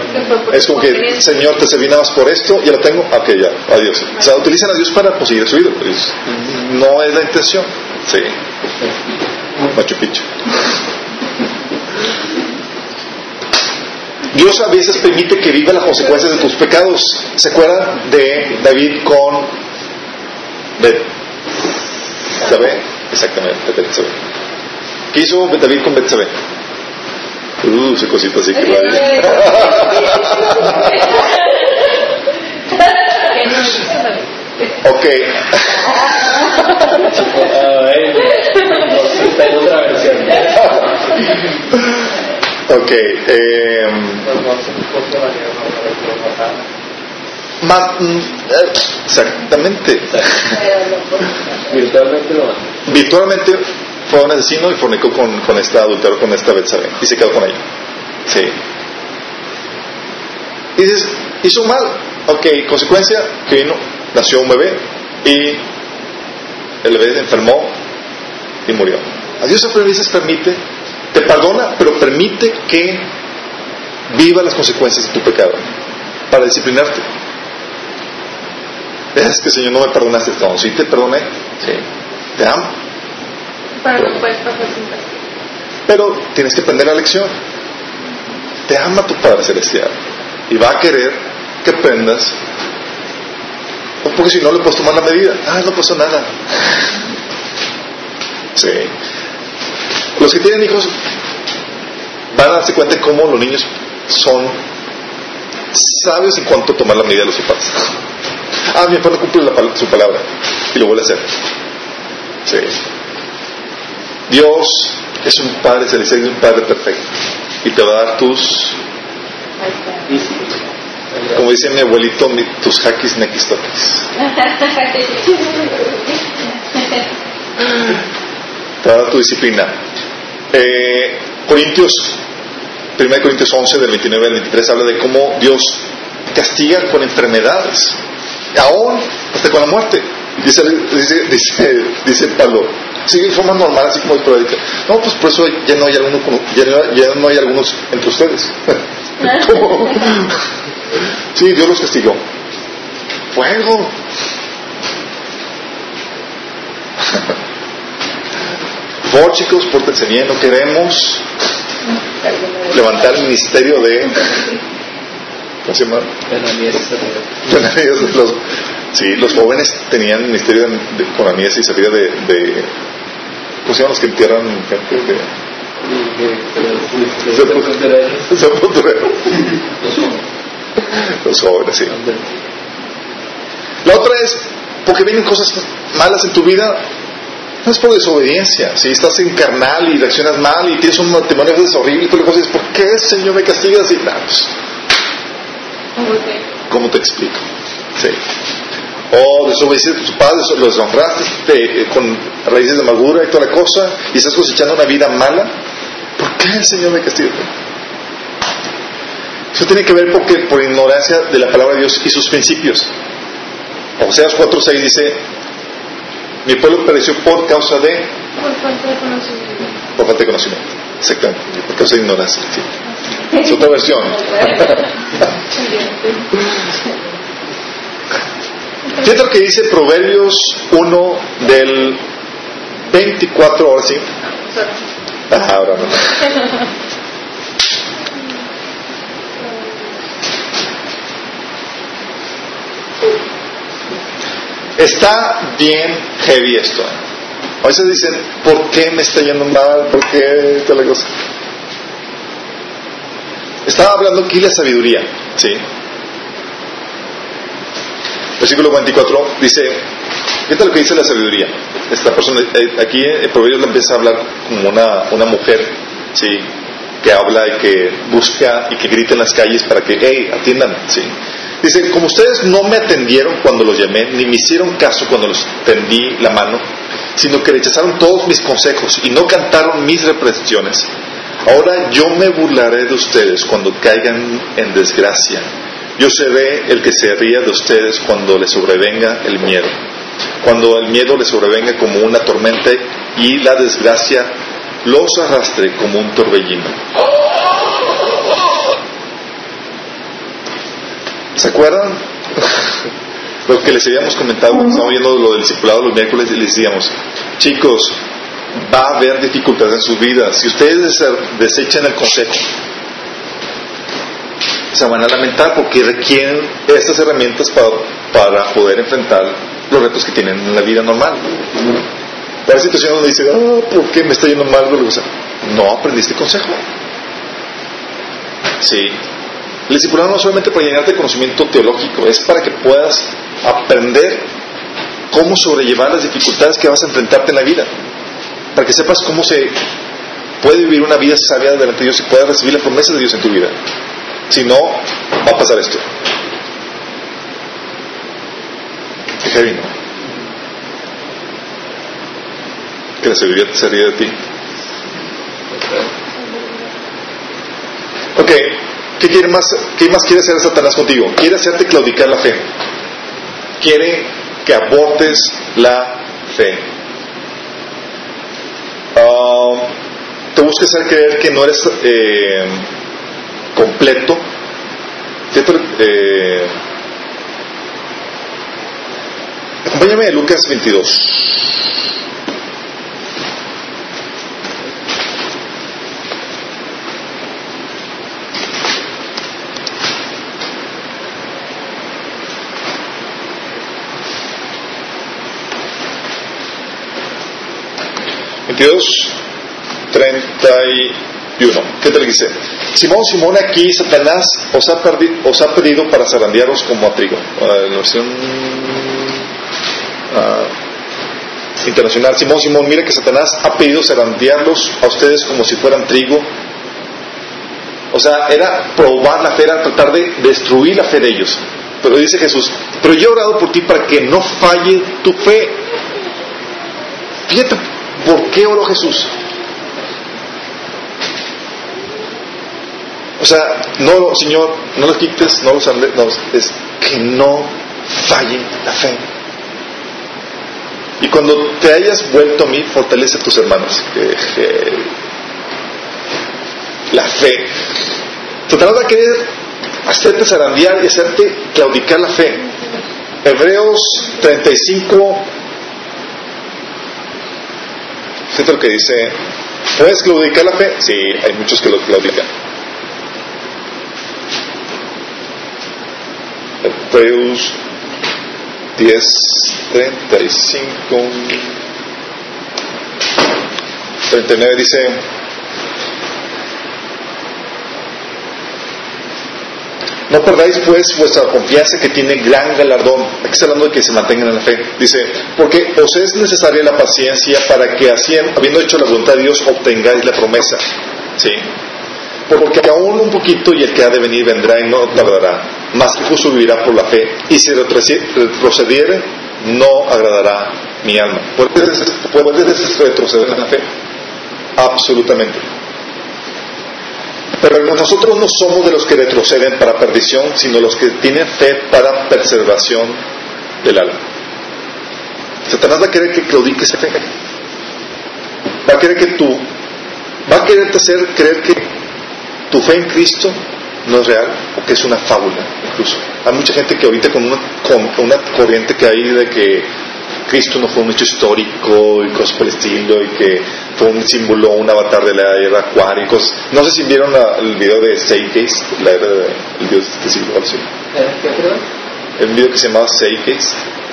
Es como que, Señor, te serví nada más por esto, ya lo tengo, ok, ya, adiós. O sea, utilizan a Dios para conseguir su ídolo. No es la intención. Sí. Machu Picchu. Dios a veces permite que viva las consecuencias de tus pecados. ¿Se acuerdan de David con ¿Sabe? Exactamente, Betsabé. ¿Qué hizo David con Betsabé? Uh, esa cosita así que vale. ok. ok. Eh, más, mm, eh, exactamente.
Virtualmente lo
Virtualmente fue un asesino y fornicó con, con esta adultero, con esta Betsabe, y se quedó con ella. Sí. Y dices, hizo mal. Ok, consecuencia, que vino, nació un bebé y el bebé enfermó y murió. A Dios a veces permite, te perdona, pero permite que viva las consecuencias de tu pecado para disciplinarte. Es que Señor no me perdonaste. No, sí te perdoné. Sí. Te amo.
Pero no puedes pasar sin
Pero tienes que aprender la lección. Te ama tu Padre Celestial. Y va a querer que aprendas. Porque si no le puedes tomar la medida. Ah, no pasó nada. Sí. Los que tienen hijos, van a darse cuenta de cómo los niños son sabios en cuanto a tomar la medida de los papás. Ah, mi papá cumple su palabra y lo vuelve a hacer. Sí. Dios es un Padre celestial y un Padre perfecto y te va a dar tus, como dice mi abuelito, tus hackis nequis toquis. Te va a dar tu disciplina. Eh, Corintios, 1 Corintios 11, del 29 al 23, habla de cómo Dios castiga con enfermedades, aún hasta con la muerte. Dice, dice, dice, dice Pablo, sigue en forma normal, así como esporádica. No, pues por eso ya no hay, alguno ya no, ya no hay algunos entre ustedes. ¿Cómo? Sí, Dios los castigó. Fuego. Por chicos, pórtense bien, no queremos levantar el ministerio de. ¿Cómo se llama? los, sí, los jóvenes tenían ministerio de, de, con Anías y Zafira de, de. ¿Cómo se llaman los que entierran gente? De. Los jóvenes, sí. La otra es porque vienen cosas malas en tu vida. No es por desobediencia. Si estás en carnal y reaccionas mal y tienes un matrimonio horrible y tú le dices, ¿por qué Señor me castigas? Y nada, pues, ¿cómo te explico? Sí. O desobedeciste a tus padres, o los deshonraste te- eh, con raíces de amargura y toda la cosa, y estás cosechando una vida mala. ¿Por qué el Señor me castiga? Eso tiene que ver porque por ignorancia de la palabra de Dios y sus principios. Oseas 4.6 dice, mi pueblo pereció por causa de,
Por falta de conocimiento.
por falta de conocimiento. Exactamente, por causa de ignorancia. sí. Es otra versión. Fíjate lo que dice Proverbios 1 del 24, ahora sí. Ah, ahora no. Está bien heavy esto. A veces dicen, ¿por qué me está yendo mal? ¿Por qué tal cosa? Estaba hablando aquí la sabiduría, ¿sí? Versículo 24 dice, fíjate lo que dice la sabiduría. Esta persona, eh, aquí en Proverbios le empieza a hablar como una, una mujer, ¿sí? Que habla y que busca y que grita en las calles para que, hey, atiendan, ¿sí? Dice, como ustedes no me atendieron cuando los llamé, ni me hicieron caso cuando los tendí la mano, sino que rechazaron todos mis consejos y no cantaron mis reprensiones, ahora yo me burlaré de ustedes cuando caigan en desgracia. Yo seré el que se ría de ustedes cuando les sobrevenga el miedo. Cuando el miedo les sobrevenga como una tormenta y la desgracia los arrastre como un torbellino. ¿Se acuerdan? lo que les habíamos comentado cuando viendo lo del discipulado los miércoles y les decíamos, chicos, va a haber dificultades en sus vidas. Si ustedes desechan el consejo, se van a lamentar porque requieren estas herramientas para, para poder enfrentar los retos que tienen en la vida normal. Hay situaciones donde dicen, ah, ¿por qué me está yendo mal? No aprendiste consejo. Sí. El discipulado no es solamente para llenarte de conocimiento teológico, es para que puedas aprender cómo sobrellevar las dificultades que vas a enfrentarte en la vida. Para que sepas cómo se puede vivir una vida sabia delante de Dios y puedas recibir las promesas de Dios en tu vida. Si no, va a pasar esto. Qué heavy, la sabiduría se ríe de ti. Ok, ¿qué, quiere más, ¿qué más quiere hacer Satanás contigo? Quiere hacerte claudicar la fe. Quiere que abortes la fe. Te busca hacer creer que no eres eh, completo. Eh, acompáñame a Lucas 22. Veintidós, treinta y y 1. ¿Qué te le dice? Simón, Simón, aquí Satanás os ha, os ha pedido para zarandearos como a trigo. Versión uh, internacional. Simón, Simón, mire que Satanás ha pedido zarandearlos a ustedes como si fueran trigo. O sea, era probar la fe, era tratar de destruir la fe de ellos. Pero dice Jesús, pero yo he orado por ti para que no falle tu fe. Fíjate, ¿por qué oró Jesús? O sea, no, Señor, no los quites, no los no, es que no falle la fe. Y cuando te hayas vuelto a mí, fortalece a tus hermanos. la fe. Satanás va a querer hacerte zarandear y hacerte claudicar la fe. Hebreos 35, fíjate lo que dice, ¿puedes claudicar la fe? Sí, hay muchos que lo claudican. Hebreos 10, 35, 39 dice, No perdáis pues vuestra confianza que tiene gran galardón. Aquí está hablando de que se mantengan en la fe. Dice, porque os es necesaria la paciencia para que así, habiendo hecho la voluntad de Dios, obtengáis la promesa. ¿Sí? Porque aún un poquito y el que ha de venir vendrá y no tardará. Más que justo vivirá por la fe. Y si retrocediere, no agradará mi alma. ¿Puedes retroceder en la fe? Absolutamente. Pero nosotros no somos de los que retroceden para perdición, sino los que tienen fe para preservación del alma. Satanás va a querer que claudiques fe. Va a querer que tú, va a quererte hacer creer que tu fe en Cristo no es real o que es una fábula, incluso. Hay mucha gente que ahorita con una, con una corriente que hay de que Cristo no fue un hecho histórico y cosas por el estilo y que fue un símbolo, un avatar de la era acuaria y cosas. No sé si vieron el video de Seikes, la era de, el video de este siglo. El video que se llamaba Seikes.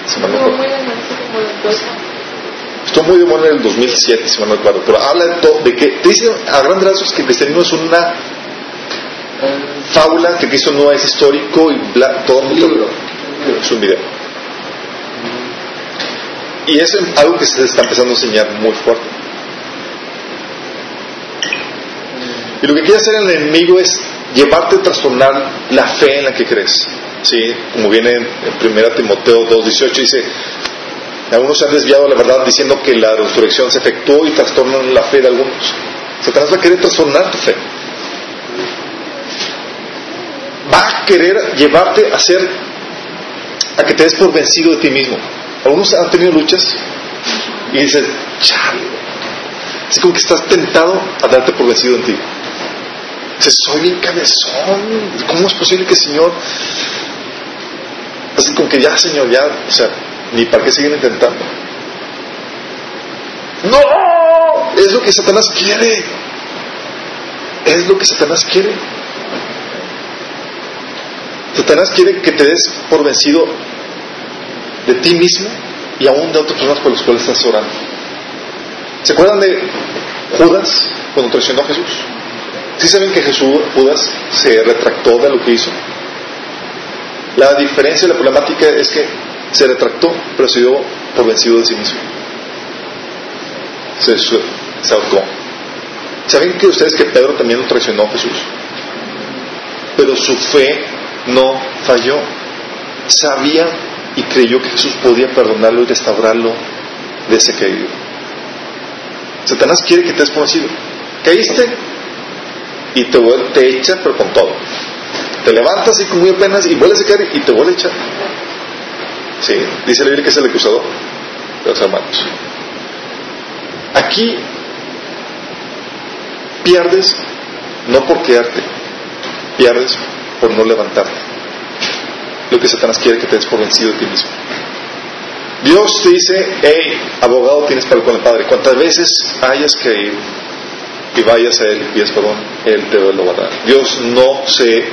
Si no Estuvo muy de moda en el 2007, si no me acuerdo. Pero habla de todo, de que te dicen a grandes rasgos que el cristianismo es una fábula, que Cristo no es histórico y bla, todo. Libro. Es un video. Y es algo que se está empezando a enseñar muy fuerte. Y lo que quiere hacer el enemigo es llevarte a trastornar la fe en la que crees. ¿Sí? Como viene en 1 Timoteo 2.18, dice, algunos se han desviado la verdad diciendo que la resurrección se efectuó y trastornan la fe de algunos. Satanás va a querer trastornar tu fe. Va a querer llevarte a ser, a que te des por vencido de ti mismo. Algunos han tenido luchas y dicen, chale. Es como que estás tentado a darte por vencido en ti. Dices, soy bien cabezón. ¿Cómo es posible que el Señor... Así como que ya, Señor, ya, o sea, ni para qué siguen intentando. No, es lo que Satanás quiere. Es lo que Satanás quiere. Satanás quiere que te des por vencido de ti mismo y aún de otras personas por las cuales estás orando. ¿Se acuerdan de Judas cuando traicionó a Jesús? ¿Sí saben que Jesús, Judas se retractó de lo que hizo? La diferencia, la problemática es que se retractó, pero se dio por vencido de sí mismo. Se, ahorcó. ¿Saben que ustedes que Pedro también lo traicionó a Jesús? Pero su fe no falló. Sabía y creyó que Jesús podía perdonarlo y restaurarlo de ese caído. Satanás quiere que te conocido. Caíste y te, te echa, pero con todo. Te levantas y con muy apenas y vuelves a caer y te vuelve a echar. Sí, dice la Biblia que es el acusador de los hermanos. Aquí pierdes no por quedarte, pierdes por no levantarte lo que Satanás quiere que te des por vencido de ti mismo. Dios te dice, hey, abogado tienes para con el Padre. Cuantas veces hayas ir y vayas a Él y pides perdón, Él te lo va a dar. Dios no se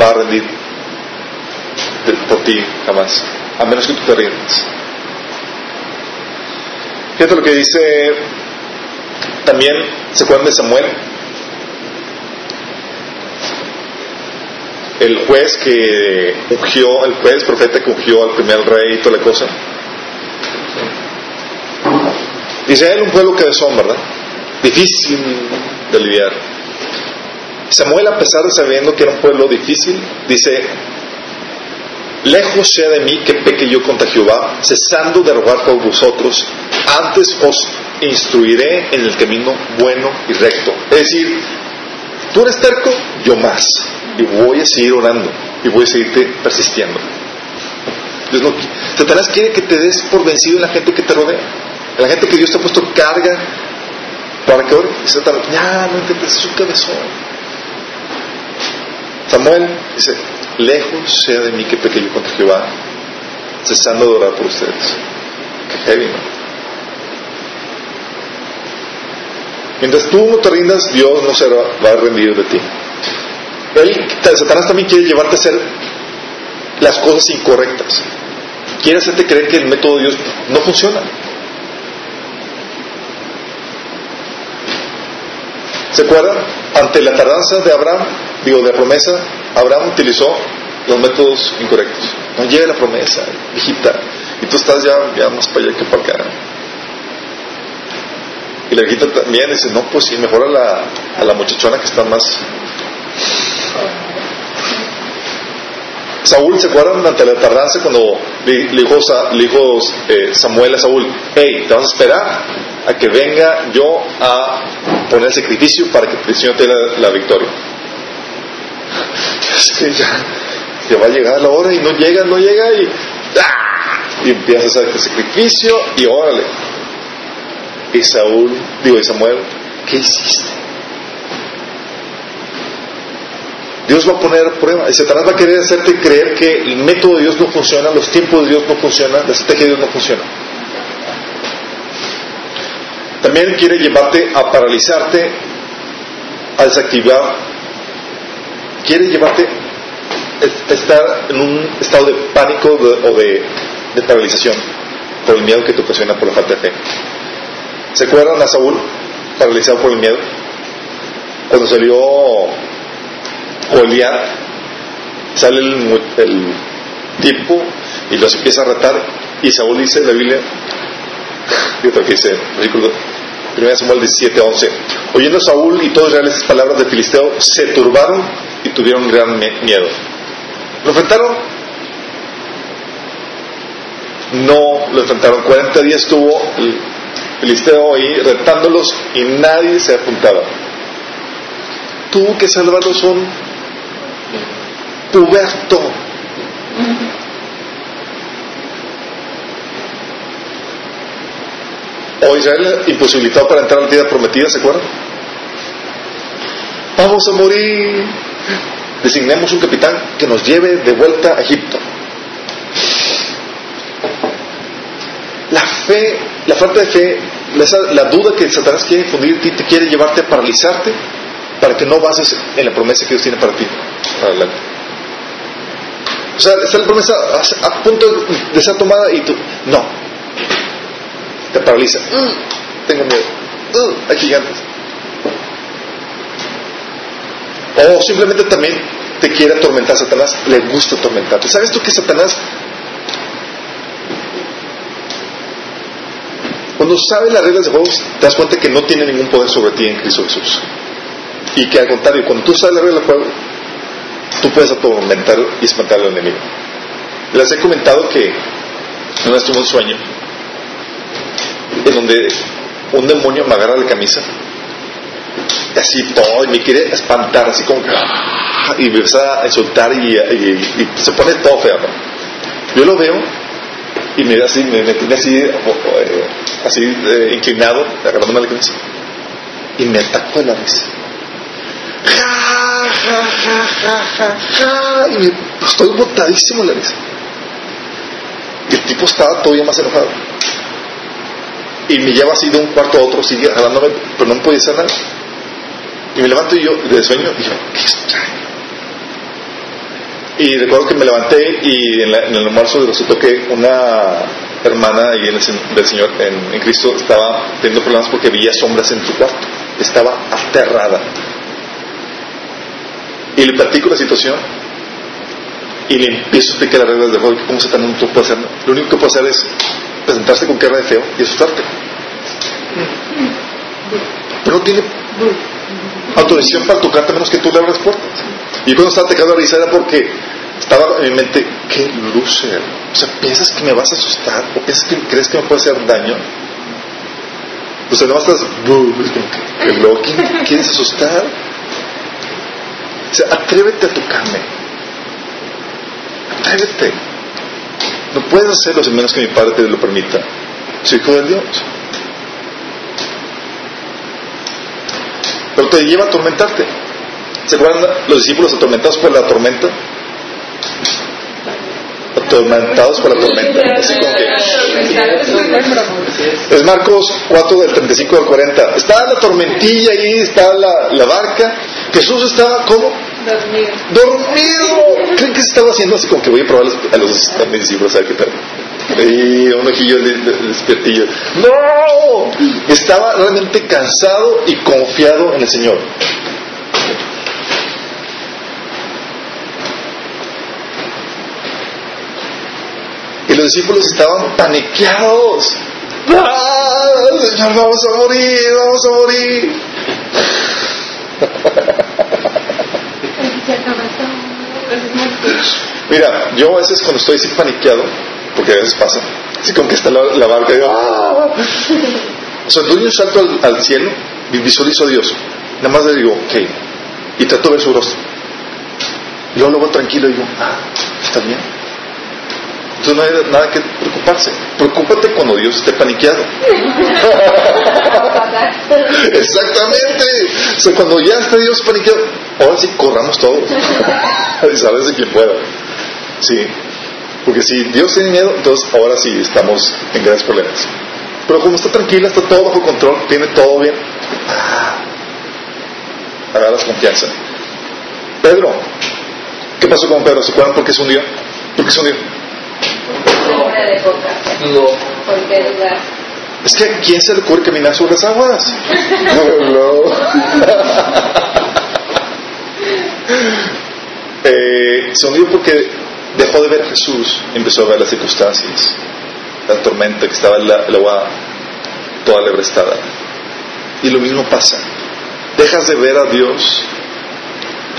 va a rendir por ti jamás, a menos que tú te rindas. Fíjate lo que dice también ¿Se acuerdan de Samuel? El juez que ungió, el juez profeta que ungió al primer rey y toda la cosa. Israel un pueblo que son, ¿verdad? Difícil de lidiar. Samuel, a pesar de sabiendo que era un pueblo difícil, dice, lejos sea de mí que peque yo contra Jehová, cesando de rogar por vosotros, antes os instruiré en el camino bueno y recto. Es decir, tú eres terco, yo más. Y voy a seguir orando y voy a seguirte persistiendo. Dios no, Satanás quiere que te des por vencido en la gente que te rodea. En la gente que Dios te ha puesto carga para que ore. Satanás, ya, no intentes, es un cabezón. Samuel dice, lejos sea de mí que pequeño contra Jehová, cesando de orar por ustedes. Qué heavy, ¿no? Mientras tú no te rindas, Dios no se va a rendir de ti. Él, Satanás también quiere llevarte a hacer las cosas incorrectas. Quiere hacerte creer que el método de Dios no funciona. ¿Se acuerdan? Ante la tardanza de Abraham, digo, de la promesa, Abraham utilizó los métodos incorrectos. No llega la promesa, hijita, y tú estás ya, ya más para allá que para acá. Y la hijita también dice, no, pues sí, mejor a la, a la muchachona que está más... Saúl, ¿se acuerdan ante la tardanza cuando le, dijo, dijo eh, Samuel a Saúl, hey, te vas a esperar a que venga yo a poner el sacrificio para que el Señor te la, victoria? Que ya, ya, va a llegar la hora y no llega, no llega y, ¡ah! y empiezas a hacer el sacrificio y órale. Y Saúl, digo, Samuel, ¿qué hiciste? Dios va a poner prueba. Y Satanás va a querer hacerte creer que el método de Dios no funciona, los tiempos de Dios no funcionan, la estrategia de Dios no funciona. También quiere llevarte a paralizarte, a desactivar. Quiere llevarte a estar en un estado de pánico o de, paralización por el miedo que te ocasiona por la falta de fe. ¿Se acuerdan a Saúl paralizado por el miedo? Cuando salió Goliat, sale el, tipo y los empieza a retar y Saúl dice en la Biblia, otro que dice, versículo 1 Samuel 17, 11, oyendo Saúl y todos Israel esas palabras de Filisteo, se turbaron y tuvieron gran miedo. ¿Lo enfrentaron? No lo enfrentaron. 40 días estuvo el Filisteo ahí retándolos y nadie se apuntaba. Tuvo que salvarlos son puberto. O Israel imposibilitado para entrar a la tierra prometida, ¿se acuerdan? Vamos a morir. Designemos un capitán que nos lleve de vuelta a Egipto. La fe, la falta de fe, la, duda que Satanás quiere infundir te quiere llevarte a paralizarte para que no bases en la promesa que Dios tiene para ti. Adelante. O sea, está la promesa a, punto de ser tomada y tú, no. Te paraliza. Mm, tengo miedo. Mm, hay gigantes. O simplemente también te quiere atormentar. Satanás le gusta atormentarte. ¿Sabes tú que Satanás, cuando sabe las reglas de juego, te das cuenta que no tiene ningún poder sobre ti en Cristo Jesús? Y que al contrario, cuando tú sabes las reglas de juego, tú puedes atormentar y espantar al enemigo. Les he comentado que una vez tuve un sueño en donde un demonio me agarra la camisa así todo y me quiere espantar así como ¡ah! y me empieza a insultar y, se pone todo feo yo lo veo y me así me, tiene así eh, así eh, inclinado agarrándome la camisa y me atacó de la risa ja, ja, ja, ja, ja, y me, estoy botadísimo en la risa. Y el tipo estaba todavía más enojado. Y me lleva así de un cuarto a otro, sigue jalándome, pero no me podía hacer nada. Y me levanto y yo, de sueño, y yo, qué extraño. Y recuerdo que me levanté y en, el almuerzo resultó que una hermana y del Señor en, en, Cristo estaba teniendo problemas porque veía sombras en su cuarto. estaba aterrada. Y le platico la situación y le empiezo a explicar las reglas de juego, cómo se no puede hacer. Lo único que puede hacer es presentarse con cara de feo y asustarte. Pero no tiene autorización para tocarte menos que tú le abras puertas. Y cuando estaba atacando a risa era porque estaba en mi mente, qué loser. O sea, ¿piensas que me vas a asustar? ¿O piensas que crees que me puede hacer daño? O sea, no estás, ¿quién quieres asustar? Atrévete a tocarme. Atrévete. No puedes hacerlo sin menos que mi padre te lo permita. Soy hijo de Dios. Pero te lleva a atormentarte. ¿Se acuerdan los discípulos atormentados por la tormenta? Atormentados por la tormenta. Es Marcos 4 del 35 al 40. Está la tormentilla ahí, está la, la barca. Jesús estaba como
Dormido.
dormido. ¿Creen que se estaba haciendo así como que voy a probar a los, a discípulos a ver qué tal? Y un ojillo de, de- de despiertillo. ¡No! Estaba realmente cansado y confiado en el Señor. Y los discípulos estaban paniqueados. ¡Ah, Señor, vamos a morir, vamos a morir! Mira, yo a veces cuando estoy así paniqueado, porque a veces pasa, así como que está la, barca y digo, ¡ah! O sea, doy un salto al, cielo y visualizo a Dios. Nada más le digo, ok, y trato de ver su rostro. Y luego veo tranquilo digo, ah, ¿está bien? Entonces no hay nada que preocuparse. Preocúpate cuando Dios esté paniqueado. Exactamente. O sea, cuando ya está Dios paniqueado, ahora sí corramos todos. y sabes de quién pueda. Sí. Porque si Dios tiene miedo, entonces ahora sí estamos en grandes problemas. Pero como está tranquila, está todo bajo control, tiene todo bien, ah, agarras confianza. Pedro, ¿qué pasó con Pedro? ¿Se acuerdan por qué se hundió? ¿Por qué se hundió?
Hombre de poca fe.
Dudó.
Porque dudar.
Es que ¿a quién se le ocurre caminar sobre las aguas? No. Eh, se hundió porque dejó de ver a Jesús, empezó a ver las circunstancias, la tormenta que estaba el, el agua toda lebrestada. Y lo mismo pasa. Dejas de ver a Dios,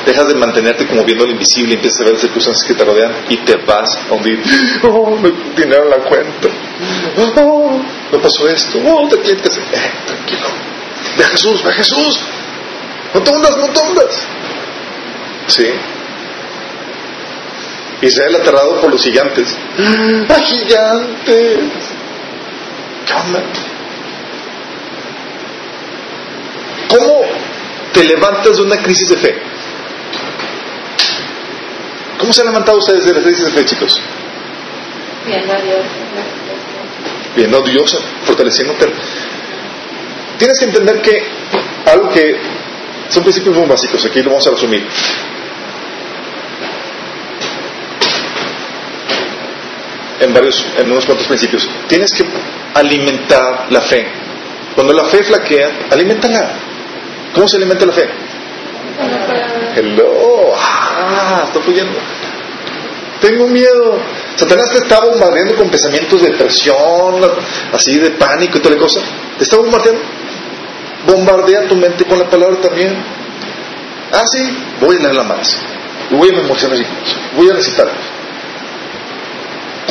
dejas de mantenerte como viendo lo invisible y empiezas a ver las circunstancias que te rodean y te vas a hundir. Oh, me dinero la cuenta. Oh, me pasó esto. Oh, te tienes. Eh, tranquilo. Ve a Jesús, ve a Jesús. No te hundas, no te hundas. Sí. Israel aterrado por los gigantes. ¡Ah, gigantes! ¿Cómo te levantas de una crisis de fe? ¿Cómo se han levantado ustedes de la crisis de fe, chicos?
Viendo a Dios.
Viendo a Dios, fortaleciéndote. Tienes que entender que algo que son principios muy básicos, aquí lo vamos a resumir. En varios, en unos cuantos principios. Tienes que alimentar la fe. Cuando la fe flaquea, alimentala. ¿Cómo se alimenta la fe? Hello, ah, está fluyendo. Tengo miedo. Satanás te está bombardeando con pensamientos de depresión, así de pánico y toda la cosa. Te está bombardeando. Bombardea tu mente con la palabra también. Ah, sí, voy a leerla más. Y voy a memorizar versículos. Voy a recitarlos.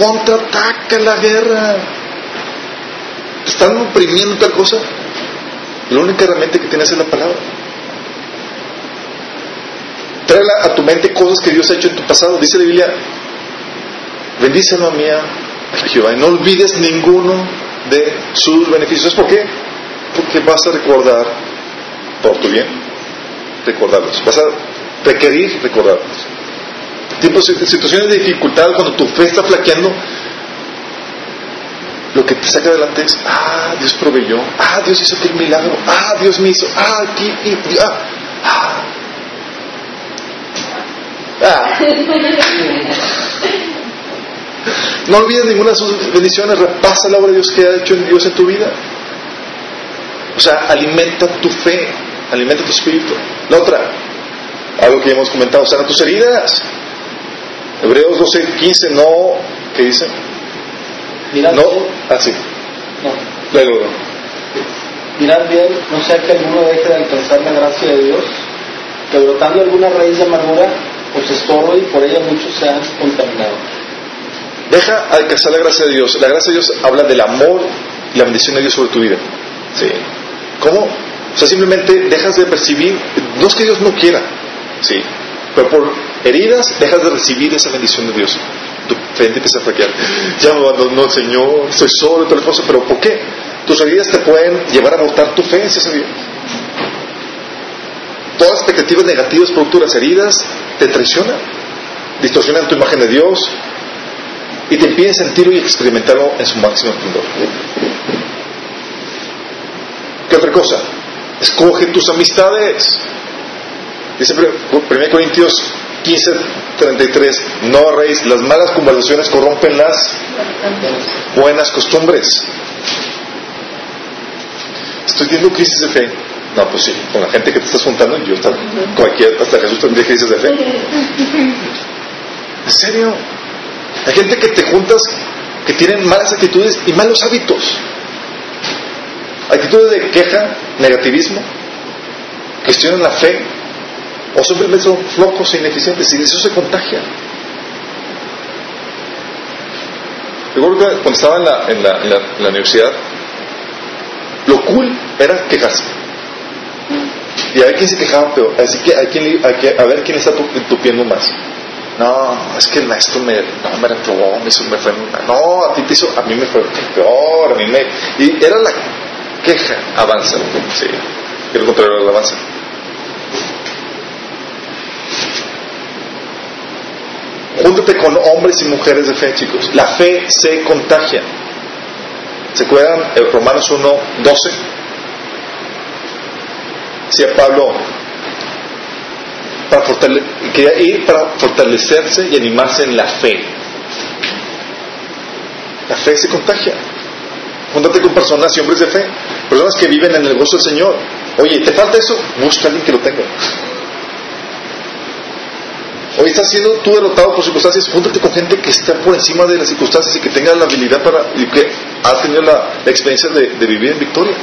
Contraataca la guerra. Están oprimiendo tal cosa. La única herramienta que tienes es la palabra. Trae a tu mente cosas que Dios ha hecho en tu pasado. Dice la Biblia, bendice alma mía a Jehová y no olvides ninguno de sus beneficios. ¿Por qué? Porque vas a recordar por tu bien, recordarlos. Vas a requerir recordarlos. Tiempos, situaciones de dificultad, cuando tu fe está flaqueando, lo que te saca adelante es, ah, Dios proveyó, ah, Dios hizo aquel milagro, ah, Dios me hizo, ah, aquí, y, ah, ah. Ah. No olvides ninguna de sus bendiciones, repasa la obra de Dios que ha hecho en Dios en tu vida. O sea, alimenta tu fe, alimenta tu espíritu. La otra, algo que ya hemos comentado, sana tus heridas. Hebreos 12, 15, no, ¿qué dice?
Mirad
No, así.
no.
Luego,
Mirad bien, no sea que alguno deje de alcanzar la gracia de Dios, que brotando alguna raíz de amargura os estorbe y por ella muchos sean contaminados.
deja alcanzar la gracia de Dios. La gracia de Dios habla del amor y la bendición de Dios sobre tu vida. Sí. ¿Cómo? O sea, simplemente dejas de percibir, no es que Dios no quiera, sí, pero por heridas dejas de recibir esa bendición de Dios. Tu fe empieza a flaquear. Ya me abandonó el Señor, estoy solo todo el cosa, pero ¿por qué? Tus heridas te pueden llevar a botar tu fe, ¿sí sabía? Todas las expectativas negativas producto de las heridas te traicionan, distorsionan tu imagen de Dios y te impiden sentirlo y experimentarlo en su máximo esplendor. ¿Qué otra cosa? Escoge tus amistades. Dice 1 Corintios 15, 33, no reis, las malas conversaciones corrompen las buenas costumbres. Estoy teniendo crisis de fe. No, pues sí, con la gente que te estás juntando, yo también, cualquier, hasta Jesús tendría crisis de fe. ¿En serio? Hay gente que te juntas que tienen malas actitudes y malos hábitos. Actitudes de queja, negativismo, cuestionan la fe, o simplemente son flojos e ineficientes y eso se contagia. Recuerdo que cuando estaba en la, en la, en la, en la universidad, lo cool era quejarse. Y a ver quién se quejaba peor. Así que a, quién, a, que- a ver quién está tu- tupiendo más. No, es que el maestro me, no, me reprobó, me, hizo, me fue. No, a ti te hizo, a mí me fue peor, a mí me... Y era la queja, avanza. Sí, quiero contrario al avanza. Júntate con hombres y mujeres de fe, chicos. La fe se contagia. ¿Se acuerdan? Eh, Romanos 1, 12. Decía Pablo, para quería ir para fortalecerse y animarse en la fe. La fe se contagia. Júntate con personas y hombres de fe, personas que viven en el gozo del Señor. Oye, ¿te falta eso? Busca a alguien que lo tenga. Hoy estás siendo tú derrotado por circunstancias, júntate con gente que está por encima de las circunstancias y que tenga la habilidad para, y que ha tenido la, experiencia de vivir en victoria.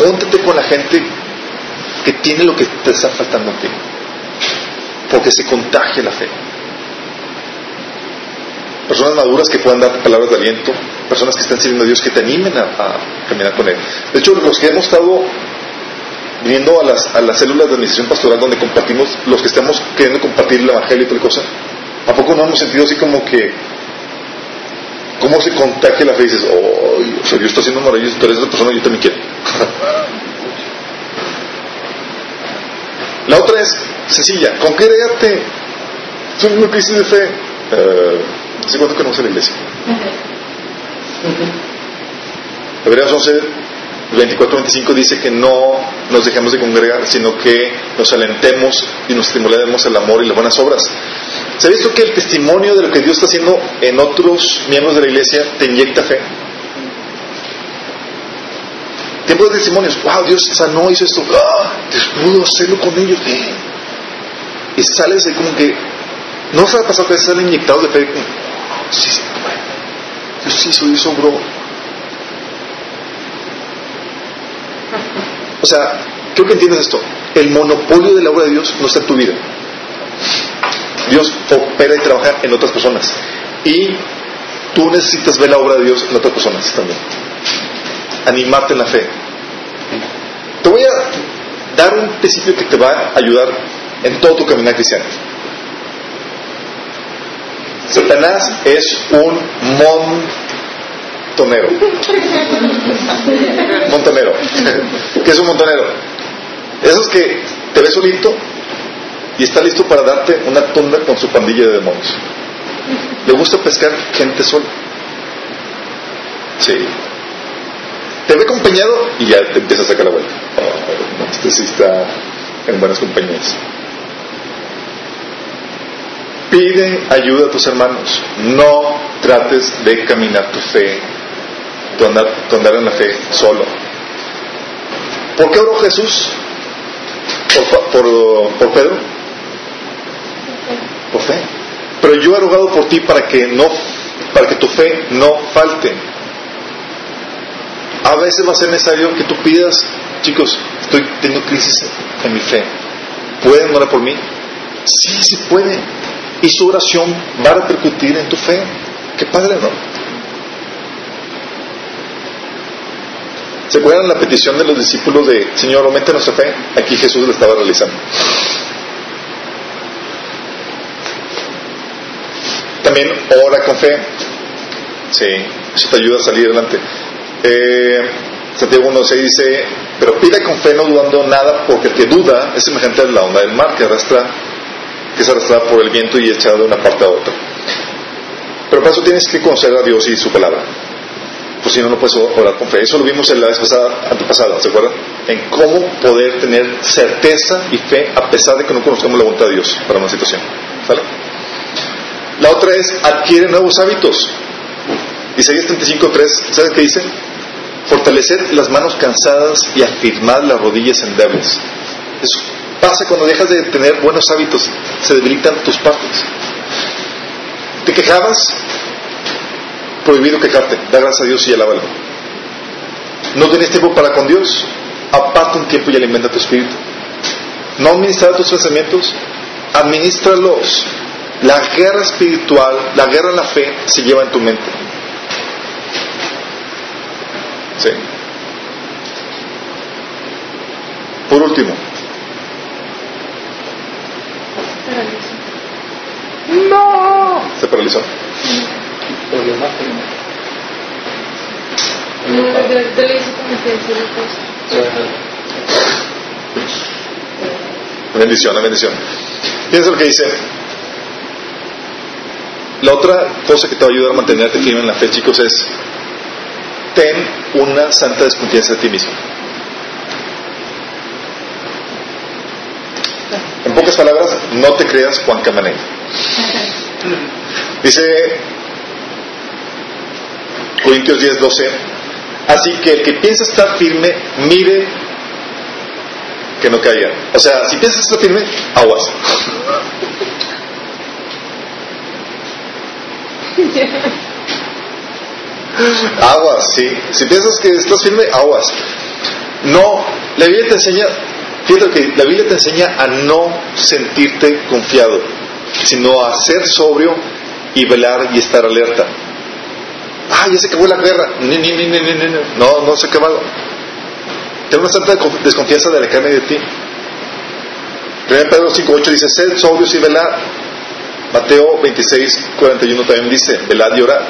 Júntate con la gente que tiene lo que te está faltando a ti, porque se contagia la fe. Personas maduras que puedan dar palabras de aliento, personas que están sirviendo a Dios, que te animen a, a caminar con Él. De hecho, los que hemos estado viniendo a las, a las células de administración pastoral donde compartimos, los que estamos queriendo compartir el Evangelio y tal cosa, ¿a poco no hemos sentido así como que, cómo se contagia la fe y dices, oh, sea, Dios está haciendo maravillas, tú eres esa persona, yo también quiero. la otra es sencilla, congrégate, soy una crisis de fe. Eh, ¿Hace cuánto que no a la iglesia? Hebreos 11, 24-25 dice que no nos dejemos de congregar, sino que nos alentemos y nos estimulemos el amor y las buenas obras. ¿Se ha visto que el testimonio de lo que Dios está haciendo en otros miembros de la iglesia te inyecta fe? Tiempo de testimonios, wow, Dios sanó, hizo esto, ¡Ah! Dios pudo hacerlo con ellos. eh. Y sales de como que, no se ha pasado que salen inyectados de fe, sí, sí, Dios hizo, Dios obró. O sea, creo que entiendes esto. El monopolio de la obra de Dios no está en tu vida. Dios opera y trabaja en otras personas. Y tú necesitas ver la obra de Dios en otras personas también. Animarte en la fe. Te voy a dar un principio que te va a ayudar en todo tu caminar cristiano. Satanás es un montonero. Montonero. ¿Qué es un montonero? Esos que te ves solito y está listo para darte una tunda con su pandilla de demonios. Le gusta pescar gente sola. Sí. Te ve acompañado y ya te empieza a sacar la vuelta. Oh, este sí está en buenas compañías. Pide ayuda a tus hermanos. No trates de caminar tu fe, tu andar, en la fe solo. ¿Por qué oró Jesús? ¿Por, por, por Pedro? Por fe. Pero yo he rogado por ti para que no, para que tu fe no falte. A veces va a ser necesario que tú pidas, chicos, estoy teniendo crisis en mi fe. ¿Pueden orar por mí? Sí, sí pueden. Y su oración va a repercutir en tu fe. Qué padre, ¿no? ¿Se acuerdan la petición de los discípulos de Señor, aumente nuestra fe? Aquí Jesús lo estaba realizando. También ora con fe. Sí, eso te ayuda a salir adelante. Eh, Santiago 1.6 dice, pero pide con fe no dudando nada, porque el que duda es semejante a la onda del mar que arrastra, que se arrastra por el viento y echa de una parte a otra. Pero para eso tienes que conocer a Dios y su palabra. Pues si no, no puedes orar con fe. Eso lo vimos en la vez pasada, antepasada, ¿se acuerdan? En cómo poder tener certeza y fe a pesar de que no conozcamos la voluntad de Dios para una situación. ¿Sale? La otra es adquiere nuevos hábitos. Isaías 35.3, ¿sabes qué dice? Fortalecer las manos cansadas y afirmar las rodillas endebles. Eso pasa cuando dejas de tener buenos hábitos, se debilitan tus partes. ¿Te quejabas? Prohibido quejarte, da gracias a Dios y alábalo. ¿No tienes tiempo para con Dios? Aparta un tiempo y alimenta tu espíritu. ¿No administrar tus pensamientos? Administralos. La guerra espiritual, la guerra en la fe, se lleva en tu mente. Sí. Por último. No. Se paralizó.
Decir una
Bendición, bendición. Fíjense lo que dice. La otra cosa que te va a ayudar a mantenerte firme en la fe, chicos, es ten una santa desconfianza de ti mismo. En pocas palabras, no te creas Juan Camaney. Dice Corintios 10, 12. Así que el que piensa estar firme, mire que no caiga. O sea, si piensas estar firme, aguas. aguas, sí. Si piensas que estás firme, aguas. No, la Biblia te enseña, fíjate que la Biblia te enseña a no sentirte confiado, sino a ser sobrio y velar y estar alerta. Ah, ya se acabó la guerra. Ni, ni. No, no se ha acabado. Ten una santa desconfianza de alejarme de ti. 1 Pedro 5.8 dice, sed sobrios y velad. Mateo 26.41 también dice, velad y orad.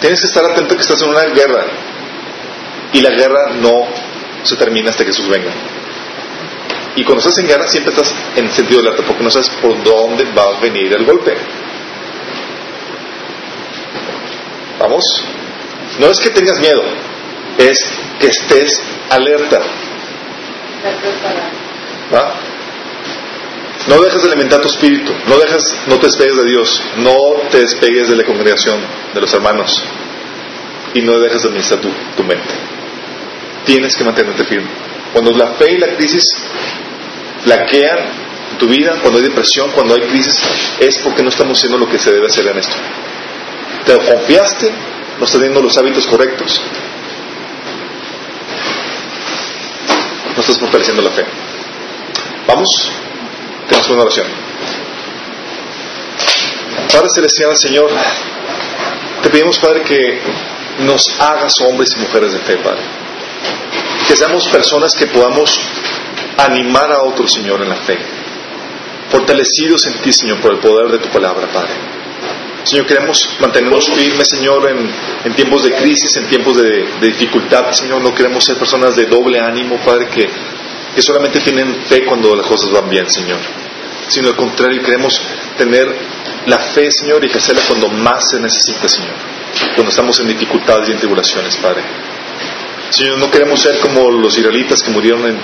Tienes que estar atento que estás en una guerra. Y la guerra no se termina hasta que Jesús venga. Y cuando estás en guerra siempre estás en sentido de alerta porque no sabes por dónde va a venir el golpe. Vamos. No es que tengas miedo, es que estés alerta. ¿Va? No dejes de alimentar tu espíritu, no dejes, no te despegues de Dios, no te despegues de la congregación, de los hermanos, y no dejes de administrar tu, tu mente. Tienes que mantenerte firme. Cuando la fe y la crisis flaquean en tu vida, cuando hay depresión, cuando hay crisis, es porque no estamos haciendo lo que se debe hacer en esto. Te confiaste, no estás teniendo los hábitos correctos, no estás fortaleciendo la fe. Vamos, tenemos una oración. Padre Celestial, Señor, te pedimos, Padre, que nos hagas hombres y mujeres de fe, Padre. Que seamos personas que podamos animar a otros, Señor, en la fe. Fortalecidos en ti, Señor, por el poder de tu palabra, Padre. Señor, queremos mantenernos firmes, Señor, en, en tiempos de crisis, en tiempos de, de, dificultad, Señor. No queremos ser personas de doble ánimo, Padre, que, que solamente tienen fe cuando las cosas van bien, Señor. Sino al contrario, queremos tener la fe, Señor, y ejercerla cuando más se necesita, Señor. Cuando estamos en dificultades y en tribulaciones, Padre. Señor, no queremos ser como los israelitas que murieron en,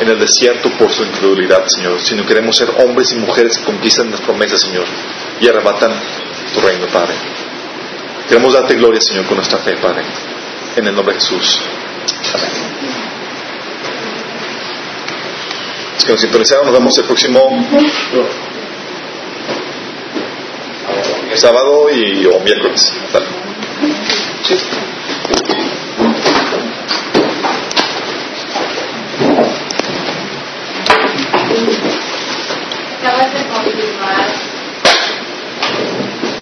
en el desierto por su incredulidad, Señor, sino queremos ser hombres y mujeres que conquistan las promesas, Señor, y arrebatan tu reino, Padre. Queremos darte gloria, Señor, con nuestra fe, Padre. En el nombre de Jesús. Amén. Es que nos sintonizaron, nos vemos el próximo sábado y o miércoles. Luego.